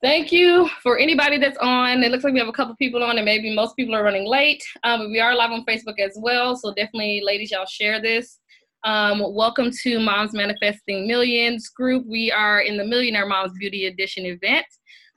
Thank you for anybody that's on. It looks like we have a couple people on, and maybe most people are running late. Um, we are live on Facebook as well, so definitely, ladies, y'all share this. Um, welcome to Moms Manifesting Millions group. We are in the Millionaire Moms Beauty Edition event.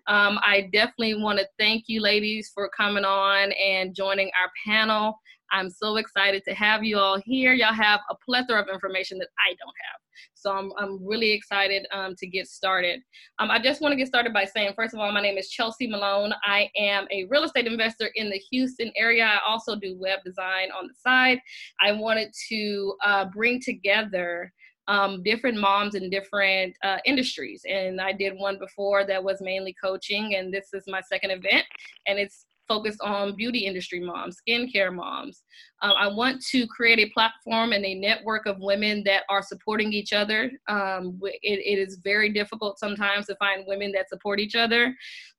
Um, I definitely want to thank you, ladies, for coming on and joining our panel. I'm so excited to have you all here. Y'all have a plethora of information that I don't have. So I'm, I'm really excited um, to get started. Um, I just want to get started by saying, first of all, my name is Chelsea Malone. I am a real estate investor in the Houston area. I also do web design on the side. I wanted to uh, bring together um, different moms in different uh, industries. And I did one before that was mainly coaching, and this is my second event, and it's focused on beauty industry moms, skincare moms. Um, I want to create a platform and a network of women that are supporting each other. Um, it, it is very difficult sometimes to find women that support each other.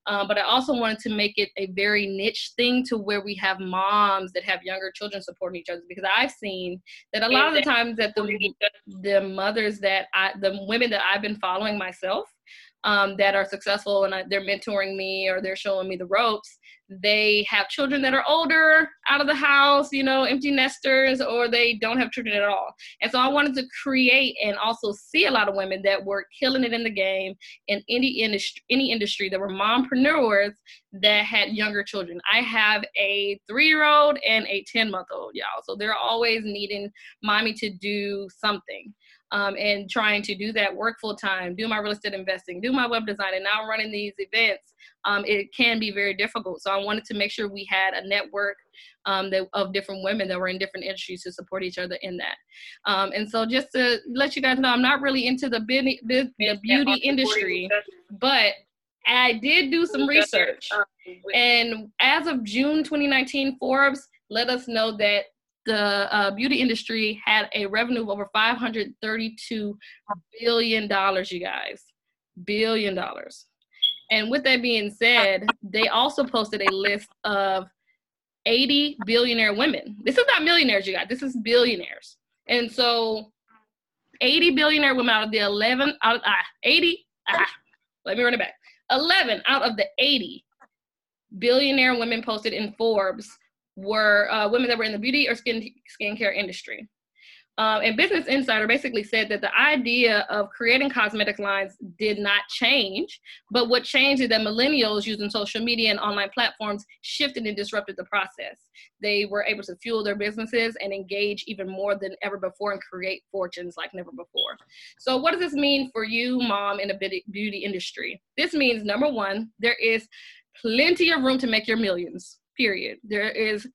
Um, but I also wanted to make it a very niche thing to where we have moms that have younger children supporting each other because I've seen that a lot of the times that the the mothers that I the women that I've been following myself um, that are successful and they're mentoring me or they're showing me the ropes they have children that are older out of the house you know empty nesters or they don't have children at all. And so i wanted to create and also see a lot of women that were killing it in the game in any industry any industry that were mompreneurs that had younger children. I have a three year old and a 10 month old y'all. So they're always needing mommy to do something um, and trying to do that work full time, do my real estate investing, do my web design, and now running these events, um, it can be very difficult. So I wanted to make sure we had a network um, that, of different women that were in different industries to support each other in that. Um, and so just to let you guys know, I'm not really into the, beauty, the, the beauty industry, but I did do some research. And as of June 2019, Forbes let us know that the uh, beauty industry had a revenue of over 532 billion dollars you guys. Billion dollars. And with that being said they also posted a list of 80 billionaire women. This is not millionaires you guys. This is billionaires. And so 80 billionaire women out of the 11 out of ah, 80 ah, let me run it back. 11 out of the 80 billionaire women posted in forbes were uh, women that were in the beauty or skin skincare industry. Um, and Business Insider basically said that the idea of creating cosmetic lines did not change, but what changed is that millennials using social media and online platforms shifted and disrupted the process. They were able to fuel their businesses and engage even more than ever before and create fortunes like never before. So, what does this mean for you, mom, in the beauty industry? This means number one, there is plenty of room to make your millions period. There is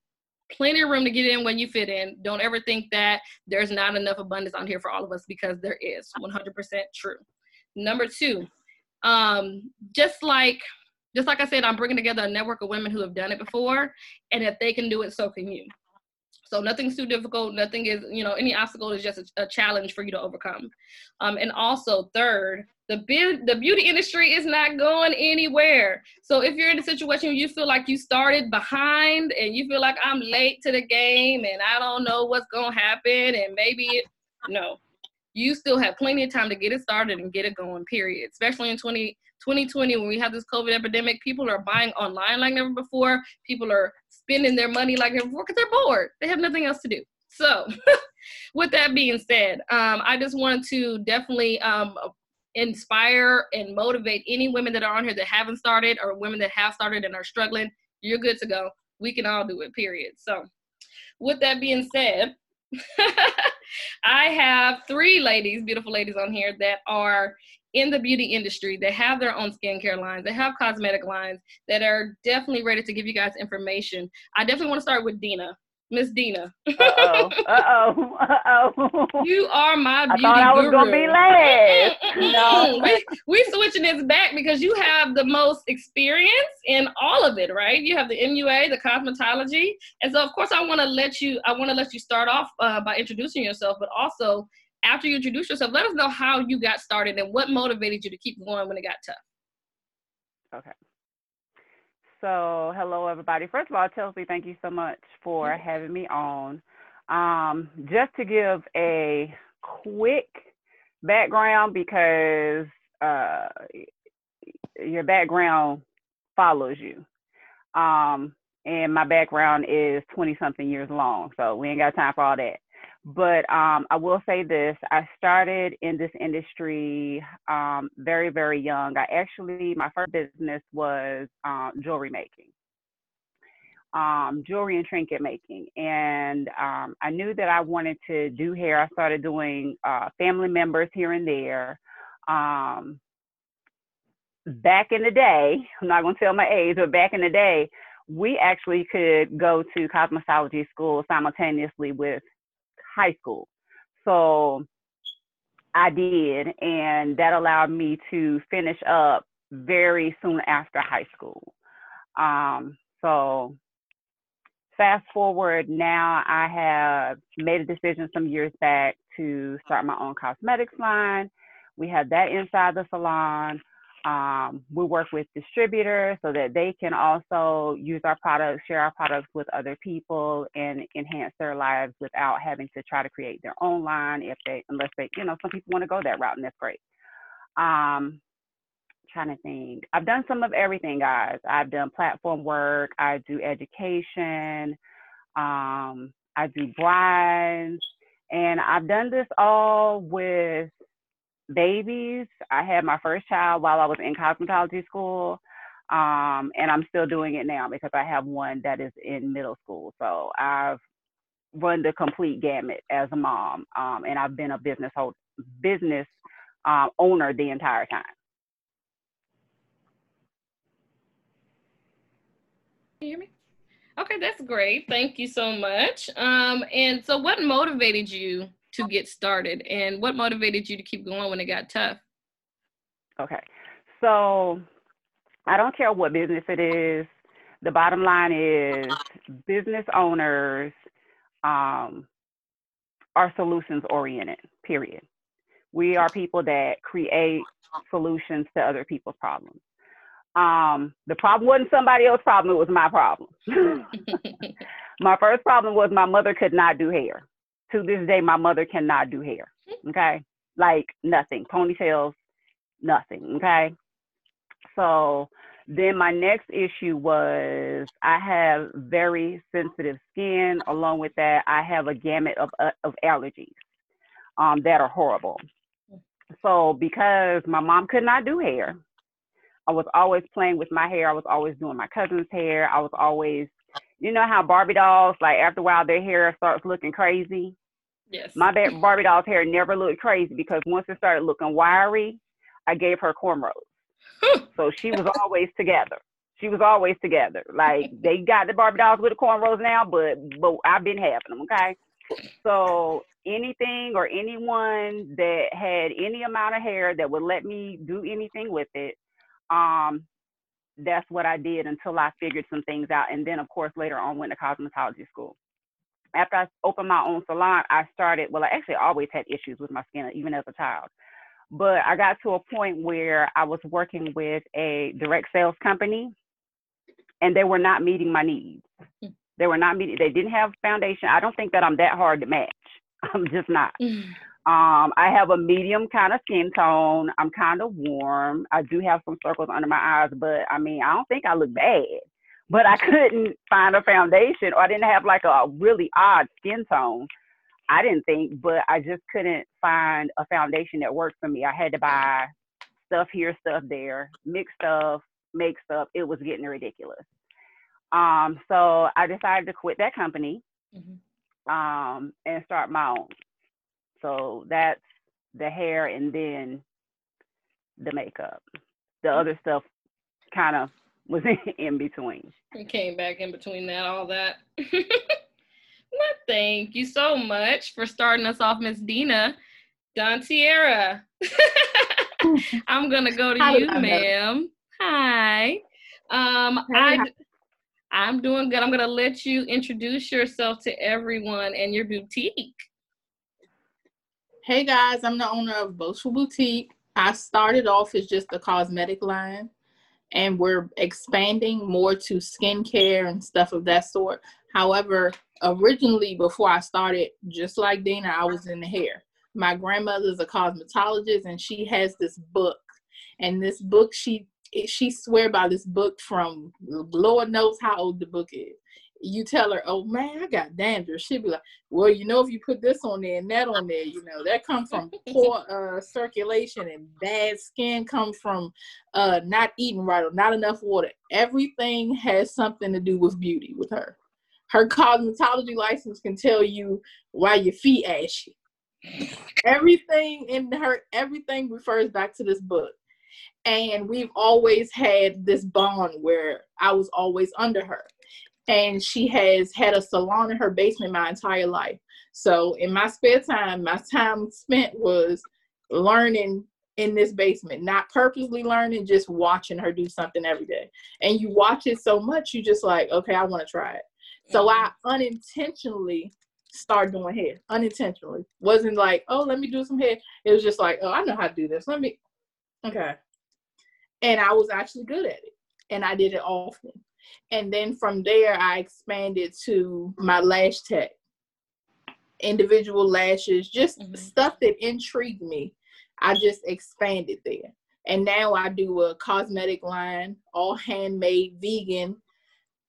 plenty of room to get in when you fit in. Don't ever think that there's not enough abundance on here for all of us because there is 100% true. Number two, um, just like just like I said, I'm bringing together a network of women who have done it before, and if they can do it, so can you. So nothing's too difficult. Nothing is, you know, any obstacle is just a, a challenge for you to overcome. Um, and also, third, the be- the beauty industry is not going anywhere. So if you're in a situation where you feel like you started behind and you feel like I'm late to the game and I don't know what's gonna happen and maybe it, no, you still have plenty of time to get it started and get it going. Period. Especially in 20, 2020 when we have this COVID epidemic, people are buying online like never before. People are spending their money like before because they're bored. They have nothing else to do. So, with that being said, um, I just want to definitely um, inspire and motivate any women that are on here that haven't started or women that have started and are struggling, you're good to go. We can all do it, period. So, with that being said, I have three ladies, beautiful ladies on here that are in the beauty industry. They have their own skincare lines, they have cosmetic lines that are definitely ready to give you guys information. I definitely want to start with Dina. Miss Dina. uh oh. Uh oh. Uh oh. You are my beauty I thought I was guru. gonna be last. no. we we switching this back because you have the most experience in all of it, right? You have the MUA, the cosmetology, and so of course I want to let you. I want to let you start off uh, by introducing yourself, but also after you introduce yourself, let us know how you got started and what motivated you to keep going when it got tough. Okay. So, hello, everybody. First of all, Chelsea, thank you so much for having me on. Um, just to give a quick background, because uh, your background follows you. Um, and my background is 20 something years long, so we ain't got time for all that. But um, I will say this I started in this industry um, very, very young. I actually, my first business was um, jewelry making. Um, jewelry and trinket making. And um, I knew that I wanted to do hair. I started doing uh, family members here and there. Um, back in the day, I'm not going to tell my age, but back in the day, we actually could go to cosmetology school simultaneously with high school. So I did, and that allowed me to finish up very soon after high school. Um, so fast forward now, I have made a decision some years back to start my own cosmetics line. We have that inside the salon. Um, we work with distributors so that they can also use our products, share our products with other people, and enhance their lives without having to try to create their own line. If they, unless they, you know, some people want to go that route, and that's great. Um, trying to think. I've done some of everything, guys. I've done platform work. I do education. Um, I do blinds, and I've done this all with babies. I had my first child while I was in cosmetology school. Um, and I'm still doing it now because I have one that is in middle school. So I've run the complete gamut as a mom, um, and I've been a business business um, owner the entire time. Can you hear me? Okay, that's great. Thank you so much. Um, and so, what motivated you to get started and what motivated you to keep going when it got tough? Okay. So I don't care what business it is. The bottom line is business owners um, are solutions oriented, period. We are people that create solutions to other people's problems. Um, the problem wasn't somebody else's problem, it was my problem. my first problem was my mother could not do hair to this day, my mother cannot do hair. Mm-hmm. Okay. Like nothing, ponytails, nothing. Okay. So then my next issue was I have very sensitive skin. Along with that, I have a gamut of, uh, of allergies um, that are horrible. So because my mom could not do hair, I was always playing with my hair. I was always doing my cousin's hair. I was always you know how Barbie dolls, like after a while, their hair starts looking crazy. Yes. My Barbie doll's hair never looked crazy because once it started looking wiry, I gave her cornrows. so she was always together. She was always together. Like they got the Barbie dolls with the cornrows now, but but I've been having them. Okay. So anything or anyone that had any amount of hair that would let me do anything with it, um, that's what I did until I figured some things out. And then, of course, later on went to cosmetology school. After I opened my own salon, I started, well, I actually always had issues with my skin, even as a child. But I got to a point where I was working with a direct sales company and they were not meeting my needs. Hmm. They were not meeting, they didn't have foundation. I don't think that I'm that hard to match. I'm just not. Um, I have a medium kind of skin tone. I'm kind of warm. I do have some circles under my eyes, but I mean, I don't think I look bad. But I couldn't find a foundation, or I didn't have like a really odd skin tone. I didn't think, but I just couldn't find a foundation that worked for me. I had to buy stuff here, stuff there, mix stuff, make stuff. It was getting ridiculous. Um, so I decided to quit that company mm-hmm. um, and start my own. So that's the hair and then the makeup. The other stuff kind of was in between. You came back in between that, all that. well, thank you so much for starting us off, Miss Dina. Dontiera. I'm gonna go to you, ma'am. Hi. Um, hey, I I'm doing good. I'm gonna let you introduce yourself to everyone and your boutique. Hey guys, I'm the owner of Boastful Boutique. I started off as just a cosmetic line, and we're expanding more to skincare and stuff of that sort. However, originally, before I started, just like Dina, I was in the hair. My grandmother's a cosmetologist, and she has this book. And this book, she she swear by this book from Lord knows how old the book is. You tell her, "Oh man, I got dandruff." She'll be like, "Well, you know, if you put this on there and that on there, you know, that comes from poor uh, circulation and bad skin comes from uh, not eating right or not enough water. Everything has something to do with beauty with her. Her cosmetology license can tell you why your feet ashy. everything in her, everything refers back to this book." and we've always had this bond where I was always under her. And she has had a salon in her basement my entire life. So in my spare time, my time spent was learning in this basement, not purposely learning, just watching her do something every day. And you watch it so much, you just like, okay, I want to try it. So I mm-hmm. unintentionally started doing hair, unintentionally. Wasn't like, oh, let me do some hair. It was just like, oh, I know how to do this. Let me, okay and I was actually good at it and I did it often. And then from there, I expanded to my lash tech, individual lashes, just mm-hmm. stuff that intrigued me. I just expanded there. And now I do a cosmetic line, all handmade, vegan.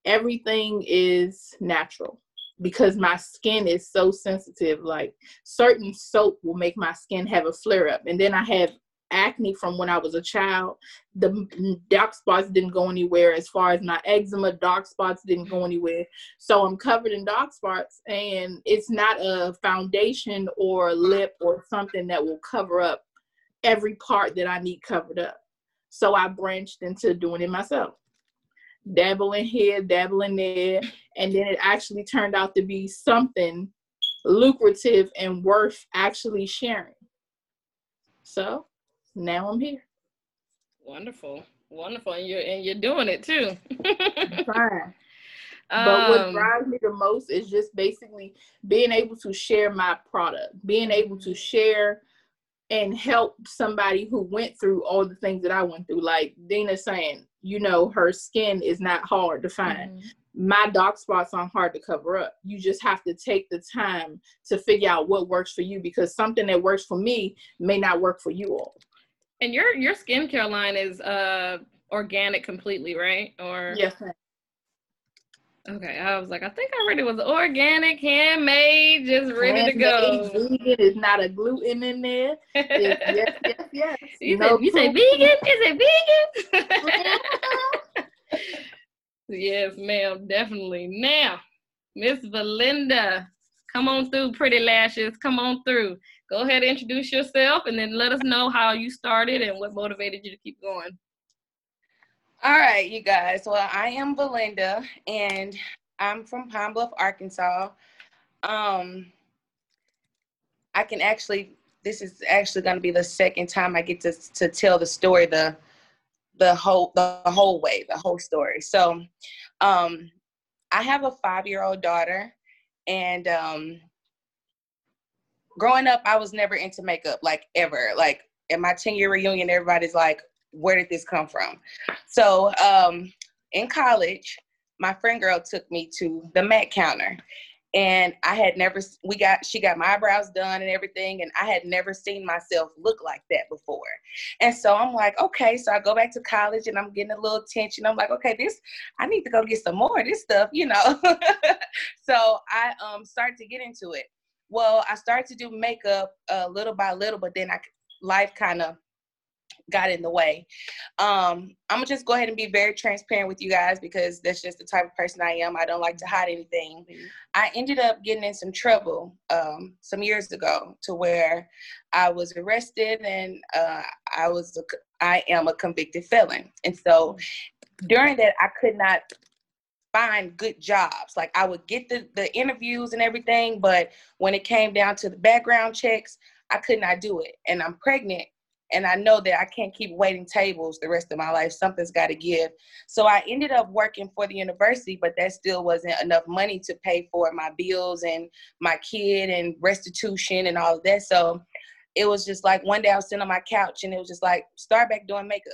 Everything is natural because my skin is so sensitive. Like certain soap will make my skin have a flare up. And then I have acne from when I was a child. The dark spots didn't go anywhere. As far as my eczema, dark spots didn't go anywhere. So I'm covered in dark spots, and it's not a foundation or a lip or something that will cover up every part that I need covered up. So I branched into doing it myself. Dabbling here, dabbling there, and then it actually turned out to be something lucrative and worth actually sharing. So now I'm here. Wonderful, wonderful, and you're and you're doing it too. Fine. But what um, drives me the most is just basically being able to share my product, being able to share and help somebody who went through all the things that I went through. Like Dina saying, you know, her skin is not hard to find. Mm-hmm. My dark spots aren't hard to cover up. You just have to take the time to figure out what works for you because something that works for me may not work for you all. And your your skincare line is uh organic completely, right? Or yes. Okay, I was like, I think I read it was organic, handmade, just ready handmade, to go. Vegan is not a gluten in there. yes, yes, yes, yes. You, no said, you say vegan? Is it vegan? yes, ma'am, definitely. Now, Miss Belinda, come on through, pretty lashes. Come on through go ahead and introduce yourself and then let us know how you started and what motivated you to keep going. All right, you guys. Well, I am Belinda and I'm from Pine Bluff, Arkansas. Um, I can actually, this is actually going to be the second time I get to, to tell the story the the whole the whole way, the whole story. So, um, I have a five year old daughter, and um, growing up, I was never into makeup, like ever. Like in my 10 year reunion, everybody's like, where did this come from? So um, in college, my friend girl took me to the MAC counter. And I had never, we got, she got my eyebrows done and everything. And I had never seen myself look like that before. And so I'm like, okay. So I go back to college and I'm getting a little attention. I'm like, okay, this, I need to go get some more of this stuff, you know? so I um, started to get into it well, I started to do makeup uh, little by little, but then I life kind of got in the way. Um, I'm gonna just go ahead and be very transparent with you guys because that's just the type of person I am. I don't like to hide anything. Mm-hmm. I ended up getting in some trouble um, some years ago to where I was arrested and uh, I was a, I am a convicted felon, and so during that I could not find good jobs. Like I would get the, the interviews and everything, but when it came down to the background checks, I could not do it. And I'm pregnant and I know that I can't keep waiting tables the rest of my life. Something's got to give. So I ended up working for the university, but that still wasn't enough money to pay for my bills and my kid and restitution and all of that. So it was just like one day I was sitting on my couch and it was just like, start back doing makeup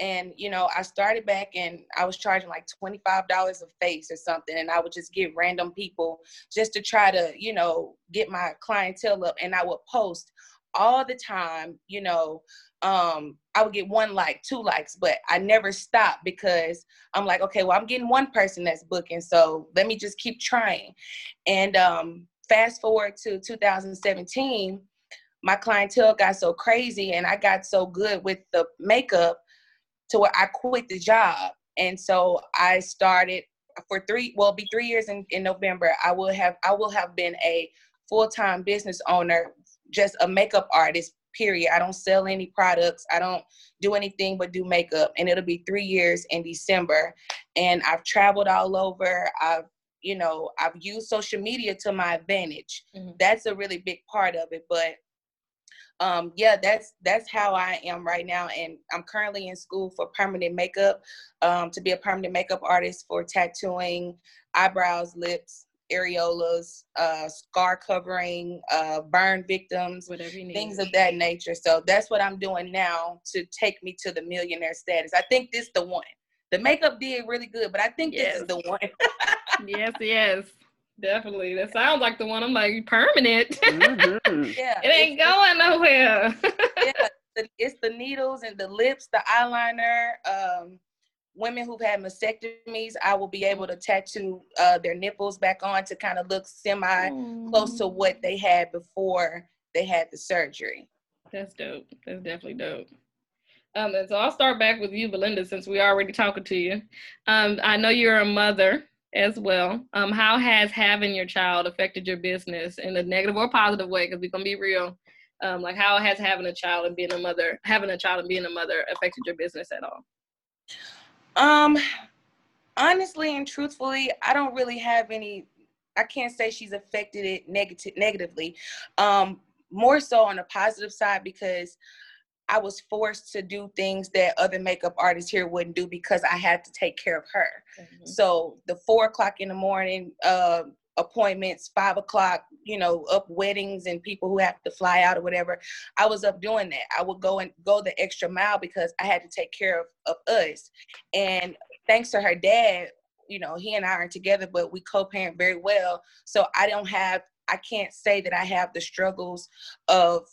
and you know i started back and i was charging like $25 a face or something and i would just get random people just to try to you know get my clientele up and i would post all the time you know um I would get one like, two likes, but I never stopped because I'm like, okay, well, I'm getting one person that's booking, so let me just keep trying. And um, fast forward to 2017, my clientele got so crazy and I got so good with the makeup to where I quit the job. And so I started for three, well, be three years in, in November. I will have I will have been a full-time business owner, just a makeup artist, period. I don't sell any products. I don't do anything but do makeup. And it'll be three years in December. And I've traveled all over. I've you know i've used social media to my advantage mm-hmm. that's a really big part of it but um yeah that's that's how i am right now and i'm currently in school for permanent makeup um to be a permanent makeup artist for tattooing eyebrows lips areolas uh scar covering uh burn victims things of that nature. So that's what i'm doing now to take me to the millionaire status. I think this the one. The makeup did really good but i think yes. this is the one. Yes yes Definitely. That sounds like the one I'm like permanent. Mm-hmm. yeah. It ain't going nowhere. yeah. It's the needles and the lips, the eyeliner. Um, women who've had mastectomies, I will be able to tattoo uh, their nipples back on to kind of look semi mm. close to what they had before they had the surgery. That's dope. That's definitely dope. Um, and so I'll start back with you, Belinda, since we already talking to you. Um, I know you're a mother as well. Um, how has having your child affected your business in a negative or positive way? Because we're gonna be real. Um, like how has having a child and being a mother, having a child and being a mother affected your business at all? Um, honestly and truthfully, I don't really have any. I can't say she's affected it negative negatively. Um, more so on the positive side because I was forced to do things that other makeup artists here wouldn't do because I had to take care of her. Mm-hmm. So the four o'clock in the morning uh, appointments, five o'clock, you know, up weddings and people who have to fly out or whatever. I was up doing that. I would go and go the extra mile because I had to take care of, of us. And thanks to her dad, you know, he and I aren't together, but we co-parent very well. So I don't have I can't say that I have the struggles of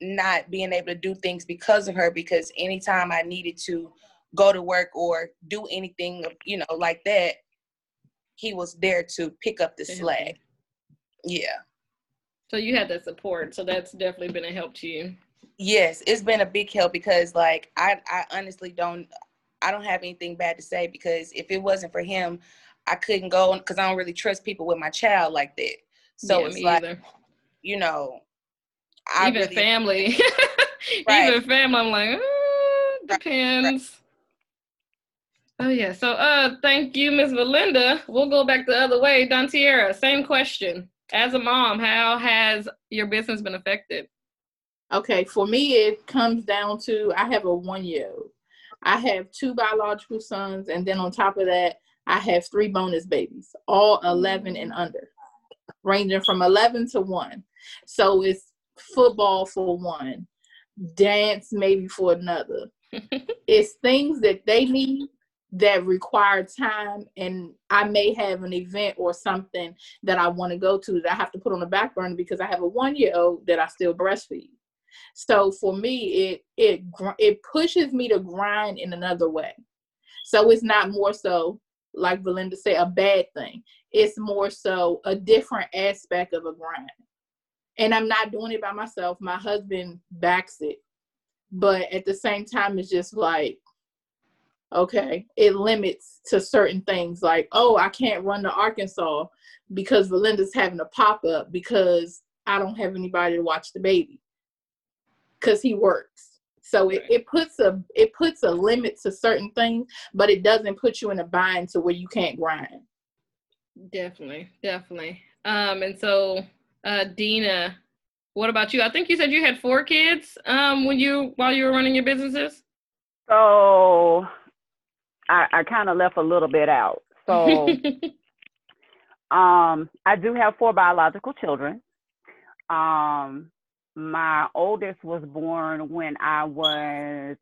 not being able to do things because of her because anytime I needed to go to work or do anything you know like that he was there to pick up the slack. Yeah. So you had that support so that's definitely been a help to you. Yes it's been a big help because like i i honestly don't i don't have anything bad to say because if it wasn't for him i couldn't go because i don't really trust people with my child like that. So yeah, it's like either. you know I even really, family, right. even family. I'm like, uh, depends. Right. Oh yeah. So uh, thank you, Miss Belinda. We'll go back the other way. Dontiera, same question. As a mom, how has your business been affected? Okay, for me, it comes down to I have a one year old. I have two biological sons, and then on top of that, I have three bonus babies, all 11 and under, ranging from 11 to 1. So it's football for one, dance maybe for another. it's things that they need that require time and I may have an event or something that I want to go to that I have to put on the back burner because I have a one year old that I still breastfeed. So for me, it it it pushes me to grind in another way. So it's not more so like Belinda said a bad thing. It's more so a different aspect of a grind and I'm not doing it by myself. My husband backs it. But at the same time, it's just like, okay, it limits to certain things like, oh, I can't run to Arkansas because Belinda's having a pop up because I don't have anybody to watch the baby because he works. So it, it puts a it puts a limit to certain things, but it doesn't put you in a bind to where you can't grind. Definitely, definitely. Um, and so uh, Dina, what about you? I think you said you had four kids um, when you while you were running your businesses. So I, I kind of left a little bit out. So um, I do have four biological children. Um, my oldest was born when I was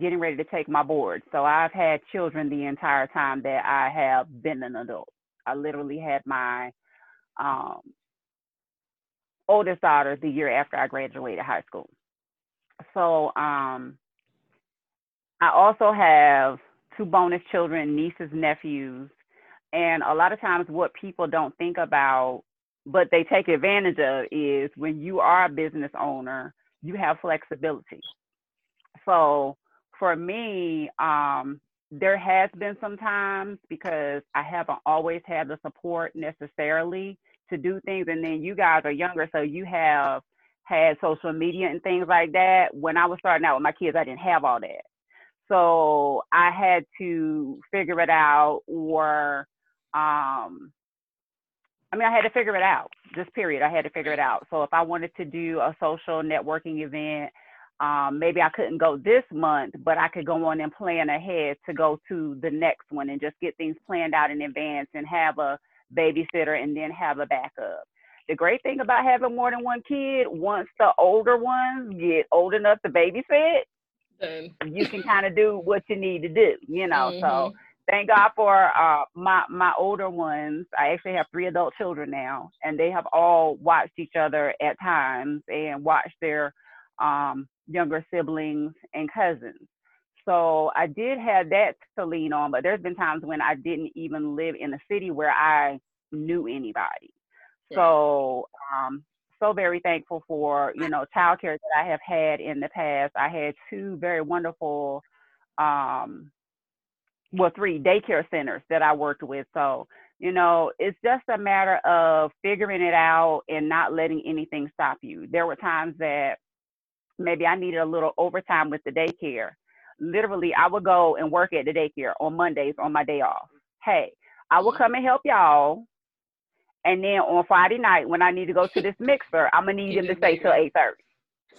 getting ready to take my board. So I've had children the entire time that I have been an adult. I literally had my um, oldest daughter the year after I graduated high school. So um, I also have two bonus children, nieces, nephews, and a lot of times what people don't think about, but they take advantage of, is when you are a business owner, you have flexibility. So for me, um, there has been some times because I haven't always had the support necessarily to do things. And then you guys are younger, so you have had social media and things like that. When I was starting out with my kids, I didn't have all that. So I had to figure it out or um I mean I had to figure it out. Just period. I had to figure it out. So if I wanted to do a social networking event, um, maybe I couldn't go this month, but I could go on and plan ahead to go to the next one and just get things planned out in advance and have a babysitter and then have a backup. The great thing about having more than one kid, once the older ones get old enough to babysit, you can kind of do what you need to do, you know. Mm-hmm. So thank God for uh, my my older ones. I actually have three adult children now, and they have all watched each other at times and watched their um, younger siblings and cousins. So I did have that to lean on, but there's been times when I didn't even live in a city where I knew anybody. So um, so very thankful for you know childcare that I have had in the past. I had two very wonderful, um, well, three daycare centers that I worked with. So you know, it's just a matter of figuring it out and not letting anything stop you. There were times that maybe I needed a little overtime with the daycare. Literally, I would go and work at the daycare on Mondays on my day off. Hey, I will mm-hmm. come and help y'all and then on Friday night, when I need to go to this mixer, I'm gonna need him to stay till eight thirty.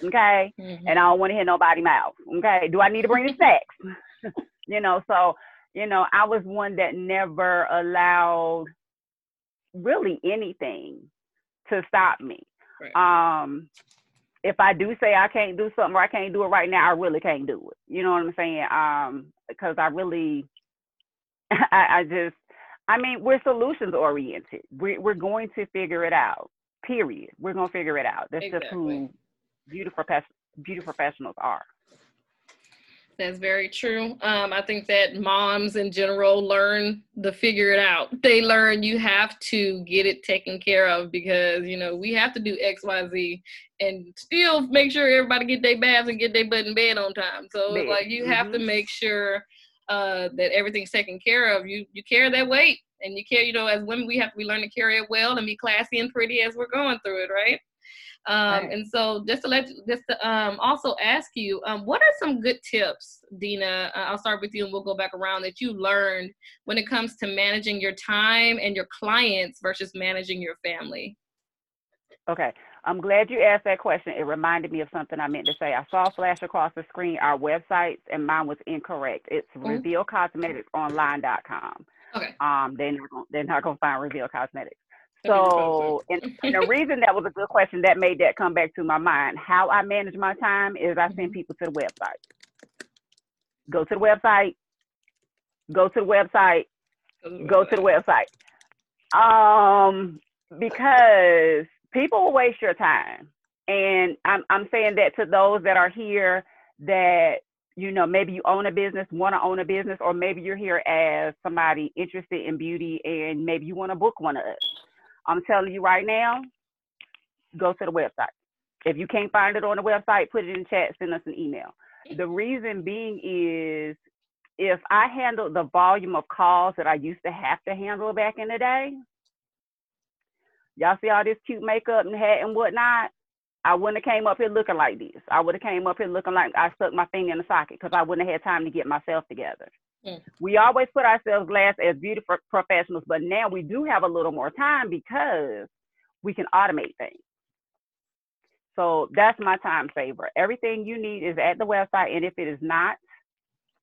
Okay, mm-hmm. and I don't want to hear nobody mouth. Okay, do I need to bring the snacks? you know, so you know, I was one that never allowed really anything to stop me. Right. Um, if I do say I can't do something or I can't do it right now, I really can't do it. You know what I'm saying? Um, because I really, I, I just I mean, we're solutions oriented. We're, we're going to figure it out, period. We're going to figure it out. That's exactly. just who beauty, prof- beauty professionals are. That's very true. Um, I think that moms in general learn to figure it out. They learn you have to get it taken care of because you know we have to do X, Y, Z, and still make sure everybody get their baths and get their butt in bed on time. So bed. like you mm-hmm. have to mm-hmm. make sure uh, that everything's taken care of. You you carry that weight, and you carry. You know, as women, we have to we learn to carry it well and be classy and pretty as we're going through it, right? Um, right. And so, just to let just to um, also ask you, um, what are some good tips, Dina? Uh, I'll start with you, and we'll go back around that you learned when it comes to managing your time and your clients versus managing your family. Okay. I'm glad you asked that question. It reminded me of something I meant to say. I saw flash across the screen our websites, and mine was incorrect. It's mm-hmm. revealcosmeticsonline.com. Okay. Um, they're not gonna, they're not gonna find Reveal Cosmetics. So, and, and, the reason that was a good question that made that come back to my mind. How I manage my time is I send mm-hmm. people to the website. Go to the website. Go to the website. Go to the website. Um, because people will waste your time. And I'm I'm saying that to those that are here that you know maybe you own a business, want to own a business, or maybe you're here as somebody interested in beauty and maybe you want to book one of us. I'm telling you right now, go to the website. If you can't find it on the website, put it in chat, send us an email. The reason being is if I handled the volume of calls that I used to have to handle back in the day, Y'all see all this cute makeup and hat and whatnot? I wouldn't have came up here looking like this. I would have came up here looking like I stuck my finger in the socket because I wouldn't have had time to get myself together. Mm. We always put ourselves last as beauty professionals, but now we do have a little more time because we can automate things. So that's my time saver. Everything you need is at the website, and if it is not,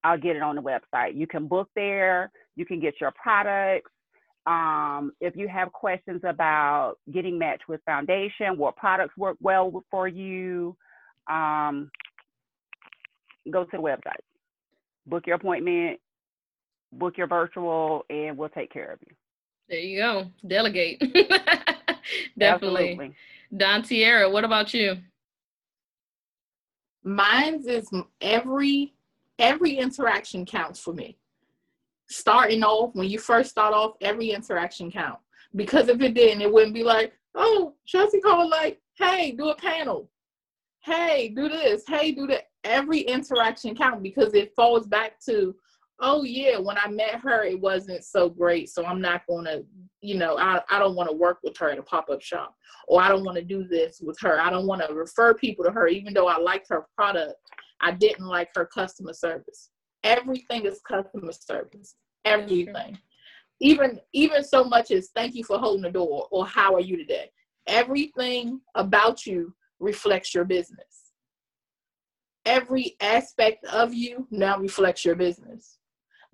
I'll get it on the website. You can book there. You can get your products. Um, if you have questions about getting matched with foundation, what products work well for you, um, go to the website, book your appointment, book your virtual, and we'll take care of you. There you go. Delegate. Definitely. Absolutely. Dontiera, what about you? Mine's is every every interaction counts for me. Starting off, when you first start off, every interaction count. Because if it didn't, it wouldn't be like, oh, Chelsea called like, hey, do a panel. Hey, do this. Hey, do that. Every interaction count because it falls back to, oh yeah, when I met her, it wasn't so great. So I'm not gonna, you know, I, I don't want to work with her at a pop-up shop. Or I don't want to do this with her. I don't want to refer people to her, even though I liked her product. I didn't like her customer service. Everything is customer service. Everything. Even even so much as thank you for holding the door or how are you today. Everything about you reflects your business. Every aspect of you now reflects your business.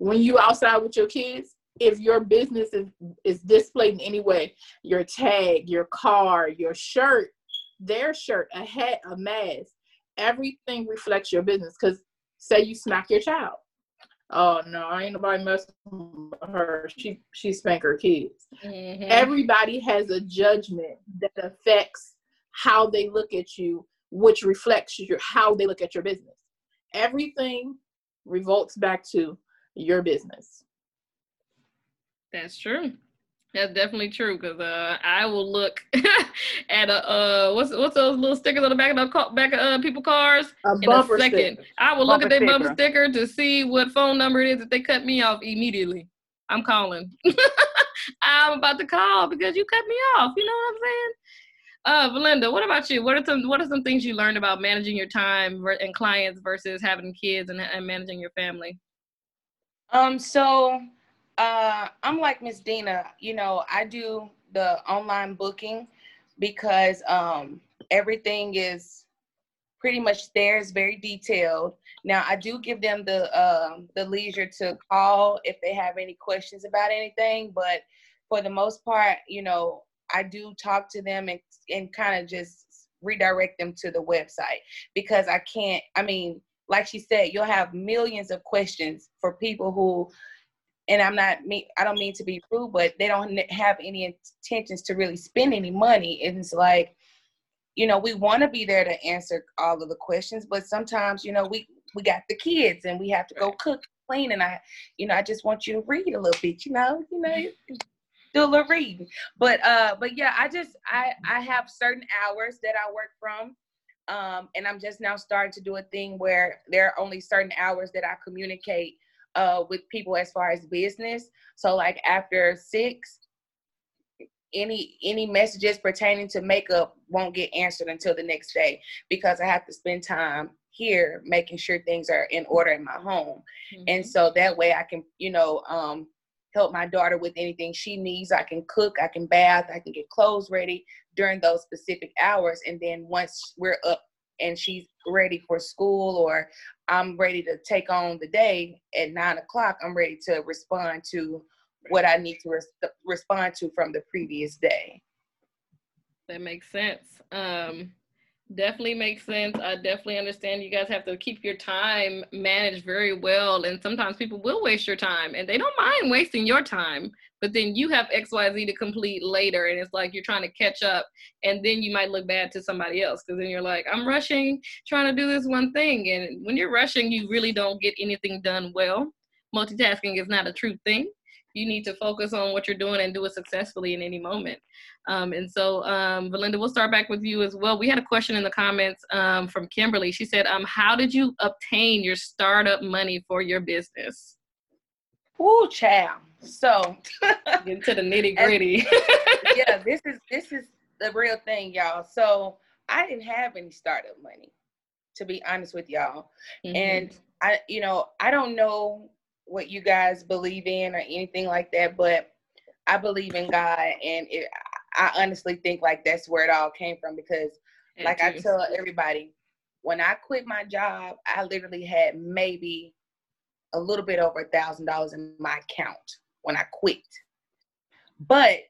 When you outside with your kids, if your business is, is displayed in any way, your tag, your car, your shirt, their shirt, a hat, a mask, everything reflects your business. Because say you smack your child. Oh no, I ain't nobody messing with her. She she spank her kids. Mm-hmm. Everybody has a judgment that affects how they look at you, which reflects your how they look at your business. Everything revolts back to your business. That's true. That's definitely true because uh, I will look at a uh, what's what's those little stickers on the back of the back of uh, people cars a in a second. Sticker. I will bumper look at their bumper sticker to see what phone number it is that they cut me off immediately. I'm calling. I'm about to call because you cut me off. You know what I'm saying? Uh, Belinda, what about you? What are some What are some things you learned about managing your time and clients versus having kids and, and managing your family? Um. So uh, I'm like Miss Dina. You know, I do the online booking because um, everything is pretty much there. It's very detailed. Now, I do give them the um, the leisure to call if they have any questions about anything, but for the most part, you know, I do talk to them and and kind of just redirect them to the website because I can't. I mean, like she said, you'll have millions of questions for people who and I'm not me I don't mean to be rude, but they don't have any intentions to really spend any money. And it's like, you know, we want to be there to answer all of the questions, but sometimes, you know, we we got the kids and we have to go cook, clean, and I, you know, I just want you to read a little bit, you know, you know, do a little reading. But uh, but yeah, I just I I have certain hours that I work from. Um, and I'm just now starting to do a thing where there are only certain hours that I communicate uh, with people as far as business. So like after six, any any messages pertaining to makeup won't get answered until the next day because I have to spend time here making sure things are in order in my home. Mm-hmm. And so that way I can, you know, um, help my daughter with anything she needs. I can cook, I can bath, I can get clothes ready during those specific hours. And then once we're up and she's ready for school or I'm ready to take on the day at nine o'clock, I'm ready to respond to what I need to res- respond to from the previous day. That makes sense. Um, definitely makes sense. I definitely understand you guys have to keep your time managed very well. And sometimes people will waste your time and they don't mind wasting your time but then you have xyz to complete later and it's like you're trying to catch up and then you might look bad to somebody else because then you're like i'm rushing trying to do this one thing and when you're rushing you really don't get anything done well multitasking is not a true thing you need to focus on what you're doing and do it successfully in any moment um, and so um, belinda we'll start back with you as well we had a question in the comments um, from kimberly she said um, how did you obtain your startup money for your business Ooh, child. So get into the nitty gritty. yeah, this is this is the real thing, y'all. So I didn't have any startup money, to be honest with y'all. Mm-hmm. And I, you know, I don't know what you guys believe in or anything like that, but I believe in God, and it, I honestly think like that's where it all came from because, like I tell everybody, when I quit my job, I literally had maybe a little bit over a thousand dollars in my account when I quit. But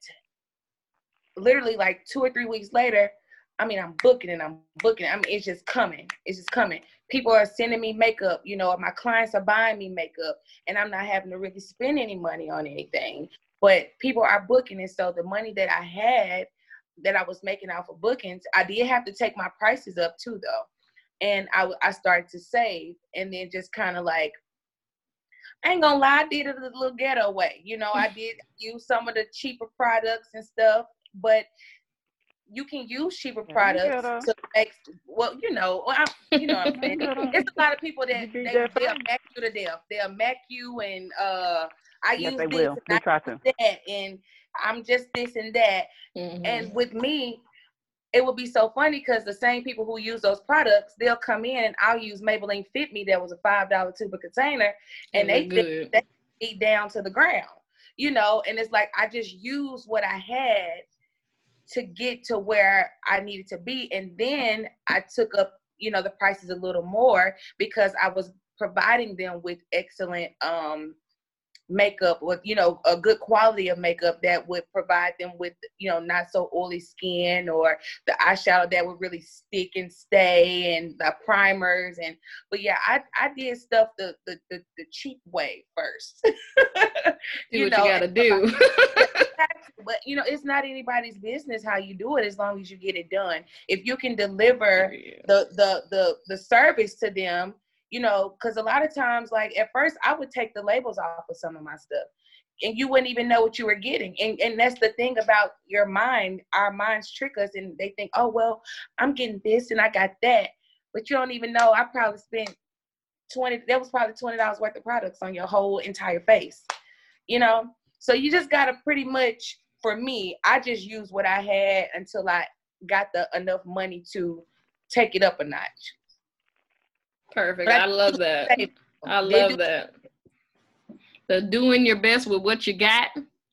literally like two or three weeks later, I mean, I'm booking and I'm booking. I mean, it's just coming. It's just coming. People are sending me makeup. You know, my clients are buying me makeup, and I'm not having to really spend any money on anything. But people are booking, and so the money that I had, that I was making off of bookings, I did have to take my prices up too, though. and I I started to save, and then just kind of like I ain't gonna lie, I did it a little ghetto way. You know, I did use some of the cheaper products and stuff, but you can use cheaper products to make well, you know, well, I, you know what I'm saying. it's a lot of people that they, they'll mac you to death. They'll mac you and uh I yes, use they this will. And they I try to. that and I'm just this and that. Mhm. And with me, it would be so funny because the same people who use those products, they'll come in and I'll use Maybelline Fit Me that was a five dollar tuber container, and It they look think eat down to the ground, you know. And it's like I just used what I had to get to where I needed to be, and then I took up, you know, the prices a little more because I was providing them with excellent um makeup with you know a good quality of makeup that would provide them with you know not so oily skin or the eyeshadow that would really stick and stay and the primers and but yeah i i did stuff the the the, the cheap way first. Do what you gotta do. but you know it's not anybody's business how you do it as long as you get it done. If you can deliver the the the the service to them you know because a lot of times like at first i would take the labels off of some of my stuff and you wouldn't even know what you were getting and and that's the thing about your mind our minds trick us and they think oh well i'm getting this and i got that but you don't even know i probably spent 20 that was probably 20 dollars worth of products on your whole entire face you know? So you just gotta pretty much for me i just used what i had until i got the enough money to take it up a notch Perfect. I love that. I love that. The doing your best with what you got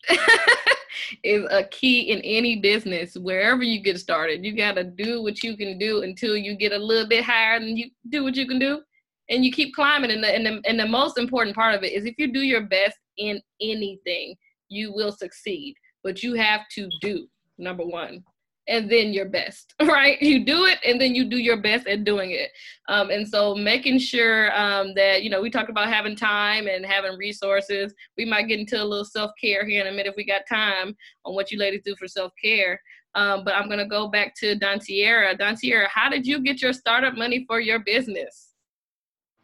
is a key in any business, wherever you get started. You got to do what you can do until you get a little bit higher and you do what you can do and you keep climbing. And the, and, the, and the most important part of it is if you do your best in anything, you will succeed. But you have to do, number one, and then your best, right? You do it and then you do your best at doing it. Um, and so making sure um, that, you know, we talked about having time and having resources. We might get into a little self care here in a minute if we got time on what you ladies do for self care. Um, but I'm going to go back to Dontiera. Dontiera, how did you get your startup money for your business?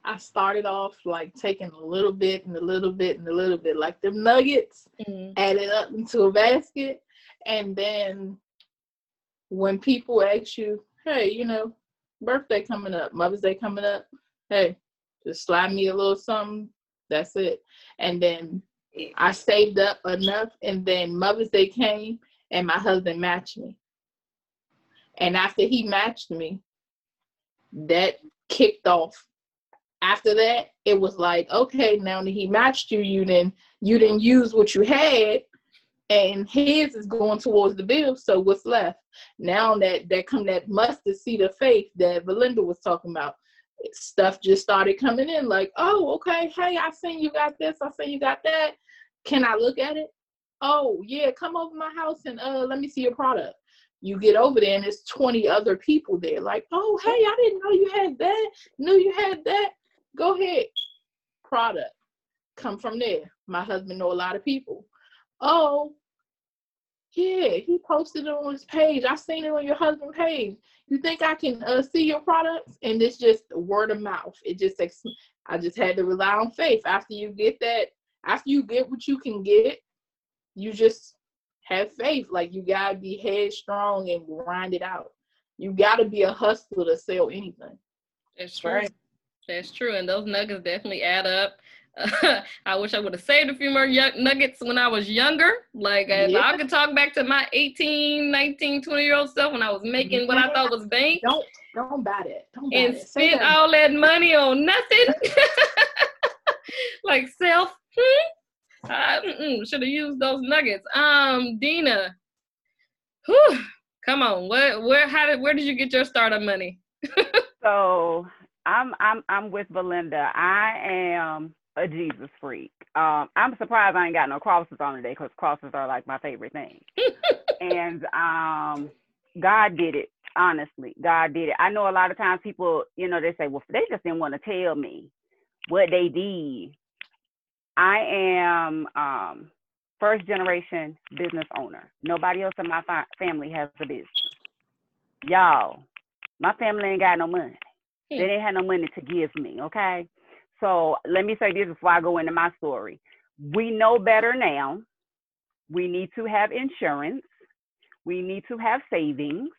I started off like taking a little bit and a little bit and a little bit, like them nuggets, added up into a basket. And then when people ask you, hey, you know, birthday coming up, Mother's Day coming up, hey, just slide me a little something. That's it. And then I saved up enough, and then Mother's Day came, and my husband matched me. And after he matched me, that kicked off. After that, it was like, okay, now that he matched you, you didn't you didn't use what you had, and his is going towards the bill. So what's left? Now that that come that mustard seed of faith that Belinda was talking about, stuff just started coming in. Like, oh, okay, hey, I seen you got this. I seen you got that. Can I look at it? Oh, yeah, come over my house and uh, let me see your product. You get over there and there's 20 other people there. Like, oh, hey, I didn't know you had that. Knew you had that. Go ahead. Product. Come from there. My husband know a lot of people. Oh, yeah, he posted it on his page. I seen it on your husband's page. You think I can uh, see your products? And it's just word of mouth. It just ex- I just had to rely on faith. After you get that, after you get what you can get, you just have faith. Like you gotta be headstrong and grind it out. You gotta be a hustler to sell anything. That's true. Right. That's true. And those nuggets definitely add up. I wish I would have saved a few more young nuggets when I was younger. Like, if Yeah. I could talk back to my 18, 19, 20 year old self when I was making what I thought was bank Don't don't buy it. Don't buy and that. Say spent that. all that money on nothing. like self. Hmm? I should have used those nuggets. Um, Dina. Whew, come on. What where how did where did you get your startup money? So I'm I'm I'm with Belinda. I am a Jesus freak. Um, I'm surprised I ain't got no crosses on today because crosses are like my favorite thing. and um, God did it. Honestly, God did it. I know a lot of times people, you know, they say, well, they just didn't want to tell me what they did. I am um, first generation business owner. Nobody else in my fa- family has a business. Y'all, my family ain't got no money. They didn't have no money to give me. Okay. So let me say this before I go into my story. We know better now. We need to have insurance. We need to have savings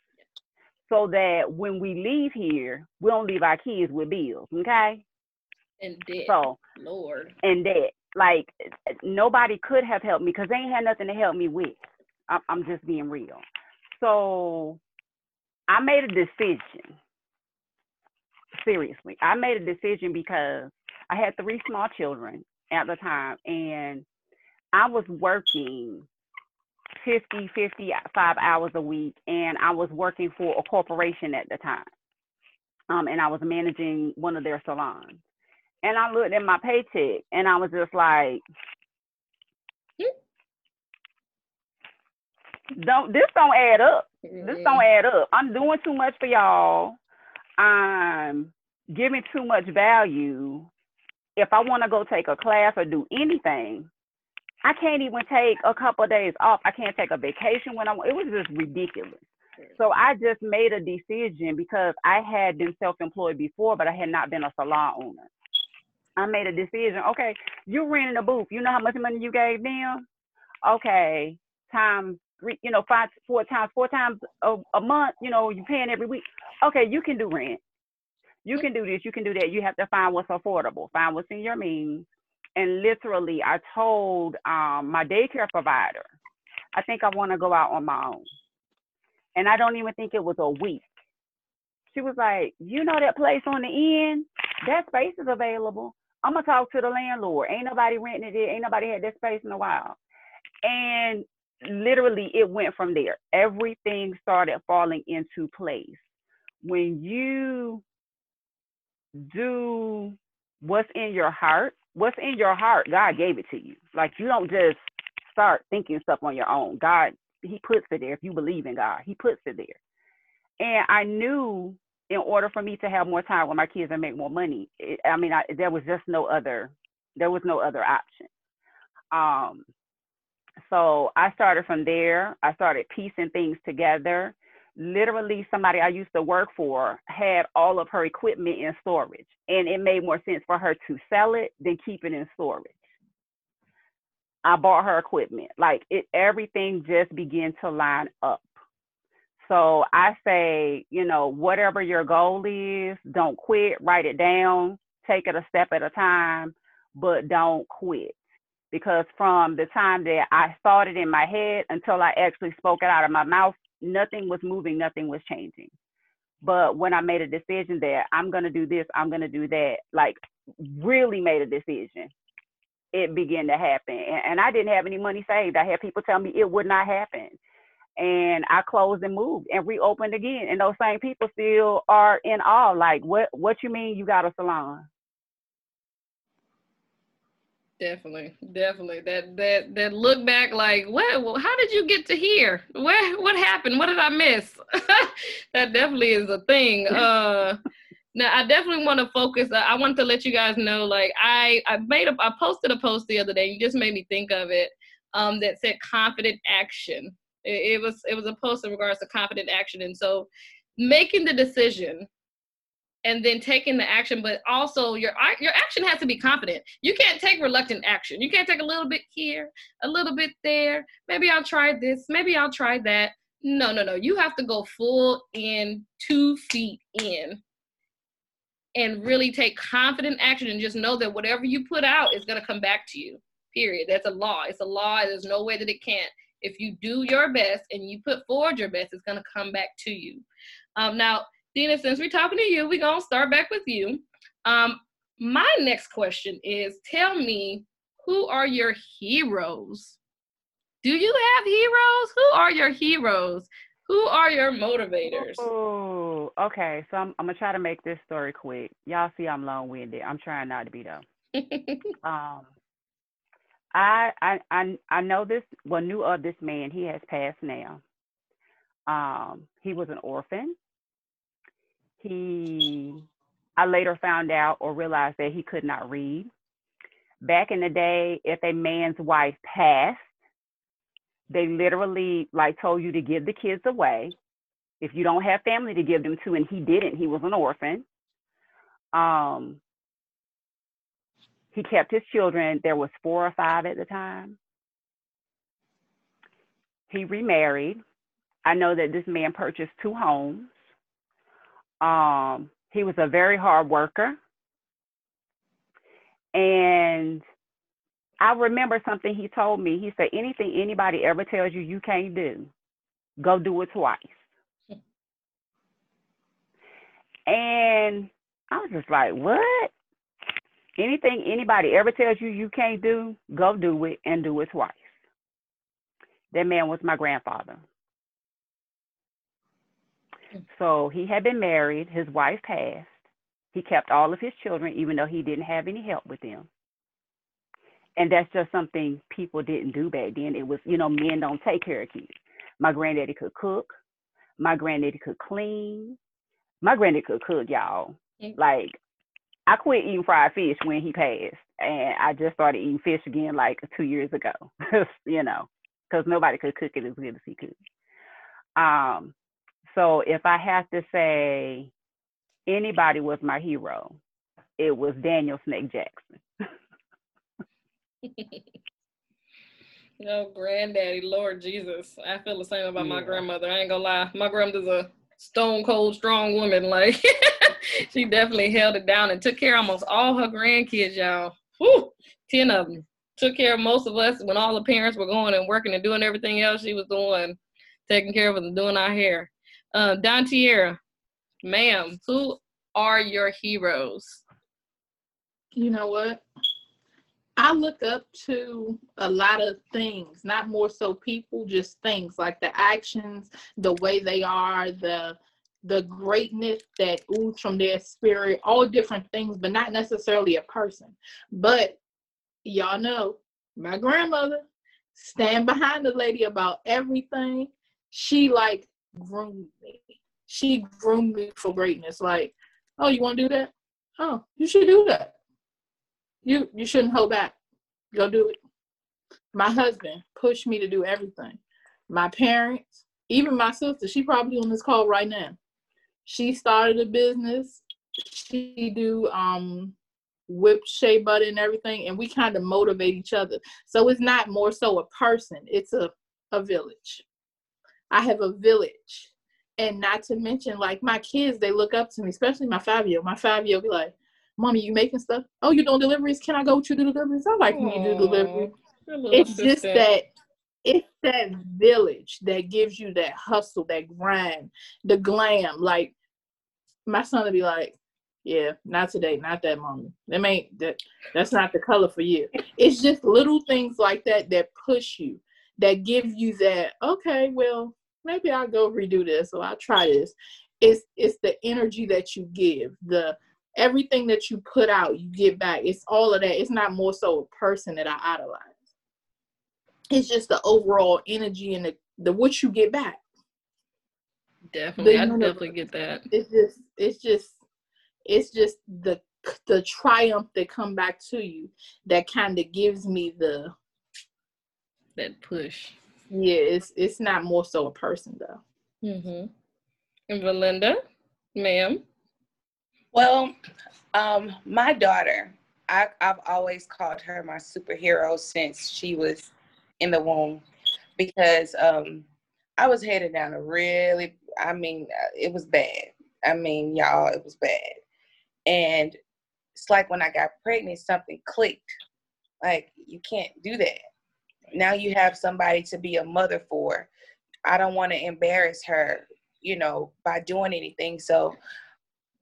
so that when we leave here, we don't leave our kids with bills. Okay. And debt. So Lord. and that like nobody could have helped me because they ain't had nothing to help me with. I'm, I'm just being real. So I made a decision. Seriously, I made a decision because I had three small children at the time, and I was working 50, 55 hours a week, and I was working for a corporation at the time. Um, and I was managing one of their salons. And I looked at my paycheck and I was just like, don't this don't add up. This don't add up. I'm doing too much for y'all. I'm giving too much value. If I want to go take a class or do anything, I can't even take a couple of days off. I can't take a vacation when I want. It was just ridiculous. So I just made a decision because I had been self-employed before, but I had not been a salon owner. I made a decision. Okay, you're renting a booth. You know how much money you gave them? Okay, times three, you know, five, four times, four times a, a month, you know, you're paying every week. Okay, you can do rent. You can do this, you can do that. You have to find what's affordable, find what's in your means. And literally, I told um, my daycare provider, I think I want to go out on my own. And I don't even think it was a week. She was like, You know that place on the end? That space is available. I'm gonna talk to the landlord. Ain't nobody renting it. Ain't nobody had that space in a while. And literally, it went from there. Everything started falling into place. When you do what's in your heart, what's in your heart, God gave it to you. Like you don't just start thinking stuff on your own. God, He puts it there. If you believe in God, He puts it there. And I knew in order for me to have more time with my kids and make more money, it, I mean, I, there was just no other, there was no other option. Um, so I started from there. I started piecing things together. Literally, somebody I used to work for had all of her equipment in storage, and it made more sense for her to sell it than keep it in storage. I bought her equipment. Like it, everything just began to line up. So I say, you know, whatever your goal is, don't quit, write it down, take it a step at a time, but don't quit. Because from the time that I thought it in my head until I actually spoke it out of my mouth, nothing was moving, nothing was changing. But when I made a decision that I'm going to do this, I'm going to do that, like really made a decision, it began to happen. And, and I didn't have any money saved. I had people tell me it would not happen and I closed and moved and reopened again. And those same people still are in awe. Like, what what you mean you got a salon? Definitely, definitely. That that that look back, like, what? How did you get to here? Where? What happened? What did I miss? that definitely is a thing. Uh, now I definitely want to focus. I want to let you guys know, like, I I made a I posted a post the other day. You just made me think of it. Um, that said confident action. It, it was it was a post in regards to confident action, and so making the decision and then taking the action but also your your action has to be confident. You can't take reluctant action. You can't take a little bit here a little bit there. Maybe i'll try this maybe i'll try that. No no no. You have to go full in two feet in and really take confident action and just know that whatever you put out is going to come back to you period. That's a law. It's a law. There's no way that it can't. If you do your best and you put forward your best it's going to come back to you. Um, now Dina, since we're talking to you, we're gonna start back with you. Um, my next question is tell me who are your heroes? Do you have heroes? Who are your heroes? Who are your motivators? Oh, okay. So I'm, I'm gonna try to make this story quick. Y'all see I'm long-winded. I'm trying not to be though. um, I I I I know this. Well, knew of this man. He has passed now. Um, he was an orphan he I later found out or realized that he could not read. Back in the day, if a man's wife passed, they literally like told you to give the kids away. If you don't have family to give them to, and he didn't, he was an orphan. Um, he kept his children. There was four or five at the time. He remarried. I know that this man purchased two homes. Um, he was a very hard worker. And I remember something he told me. He said, anything anybody ever tells you you can't do, go do it twice. And I was just like, what? Anything anybody ever tells you you can't do, go do it and do it twice. That man was my grandfather. So he had been married, his wife passed. He kept all of his children, even though he didn't have any help with them. And that's just something people didn't do back then. It was, you know, men don't take care of kids. My granddaddy could cook. My granddaddy could clean. My granddaddy could cook, y'all. Like, I quit eating fried fish when he passed, and I just started eating fish again like two years ago. you know, because nobody could cook it as good as he could. Um, so if I have to say anybody was my hero, it was Daniel Snake Jackson. no, granddaddy, Lord Jesus. I feel the same about yeah. my grandmother. I ain't gonna lie. My grandmother's a stone cold strong woman. Like she definitely held it down and took care of almost all her grandkids, y'all. Whew, 10 of them. Took care of most of us when all the parents were going and working and doing everything else. She was the one taking care of us and doing our hair. Uh, Dontiera, ma'am, who are your heroes? You know what? I look up to a lot of things, not more so people, just things like the actions, the way they are, the the greatness that ooze from their spirit, all different things, but not necessarily a person. But y'all know my grandmother stand behind the lady about everything. She like groomed me. She groomed me for greatness. Like, oh, you want to do that? Oh, you should do that. You you shouldn't hold back. Go do it. My husband pushed me to do everything. My parents, even my sister, she probably on this call right now. She started a business. She do um whip shea butter and everything, and we kind of motivate each other. So it's not more so a person; it's a a village. I have a village. And not to mention, like my kids, they look up to me, especially my five year old. My five year old be like, Mommy, you making stuff? Oh, you doing deliveries? Can I go with you to deliveries? I like when you do deliveries. It's just that it's that village that gives you that hustle, that grind, the glam. Like my son would be like, Yeah, not today, not that mommy. That ain't that that's not the color for you. It's just little things like that that push you, that give you that, okay, well, maybe I'll go redo this or I'll try this. It's it's the energy that you give, the everything that you put out, you get back. It's all of that. It's not more so a person that I idolize. It's just the overall energy and the, the what you get back. Definitely, I definitely get that. It's just, it's just, it's just the the triumph that come back to you that kind of gives me the that push. Yeah, it's it's not more so a person though. Mhm. And Belinda, ma'am. Well, um, my daughter, I, I've always called her my superhero since she was in the womb because um, I was headed down a really, I mean, uh, it was bad. I mean, y'all, it was bad. And it's like when I got pregnant, something clicked. Like, you can't do that now you have somebody to be a mother for. I don't want to embarrass her, you know, by doing anything. So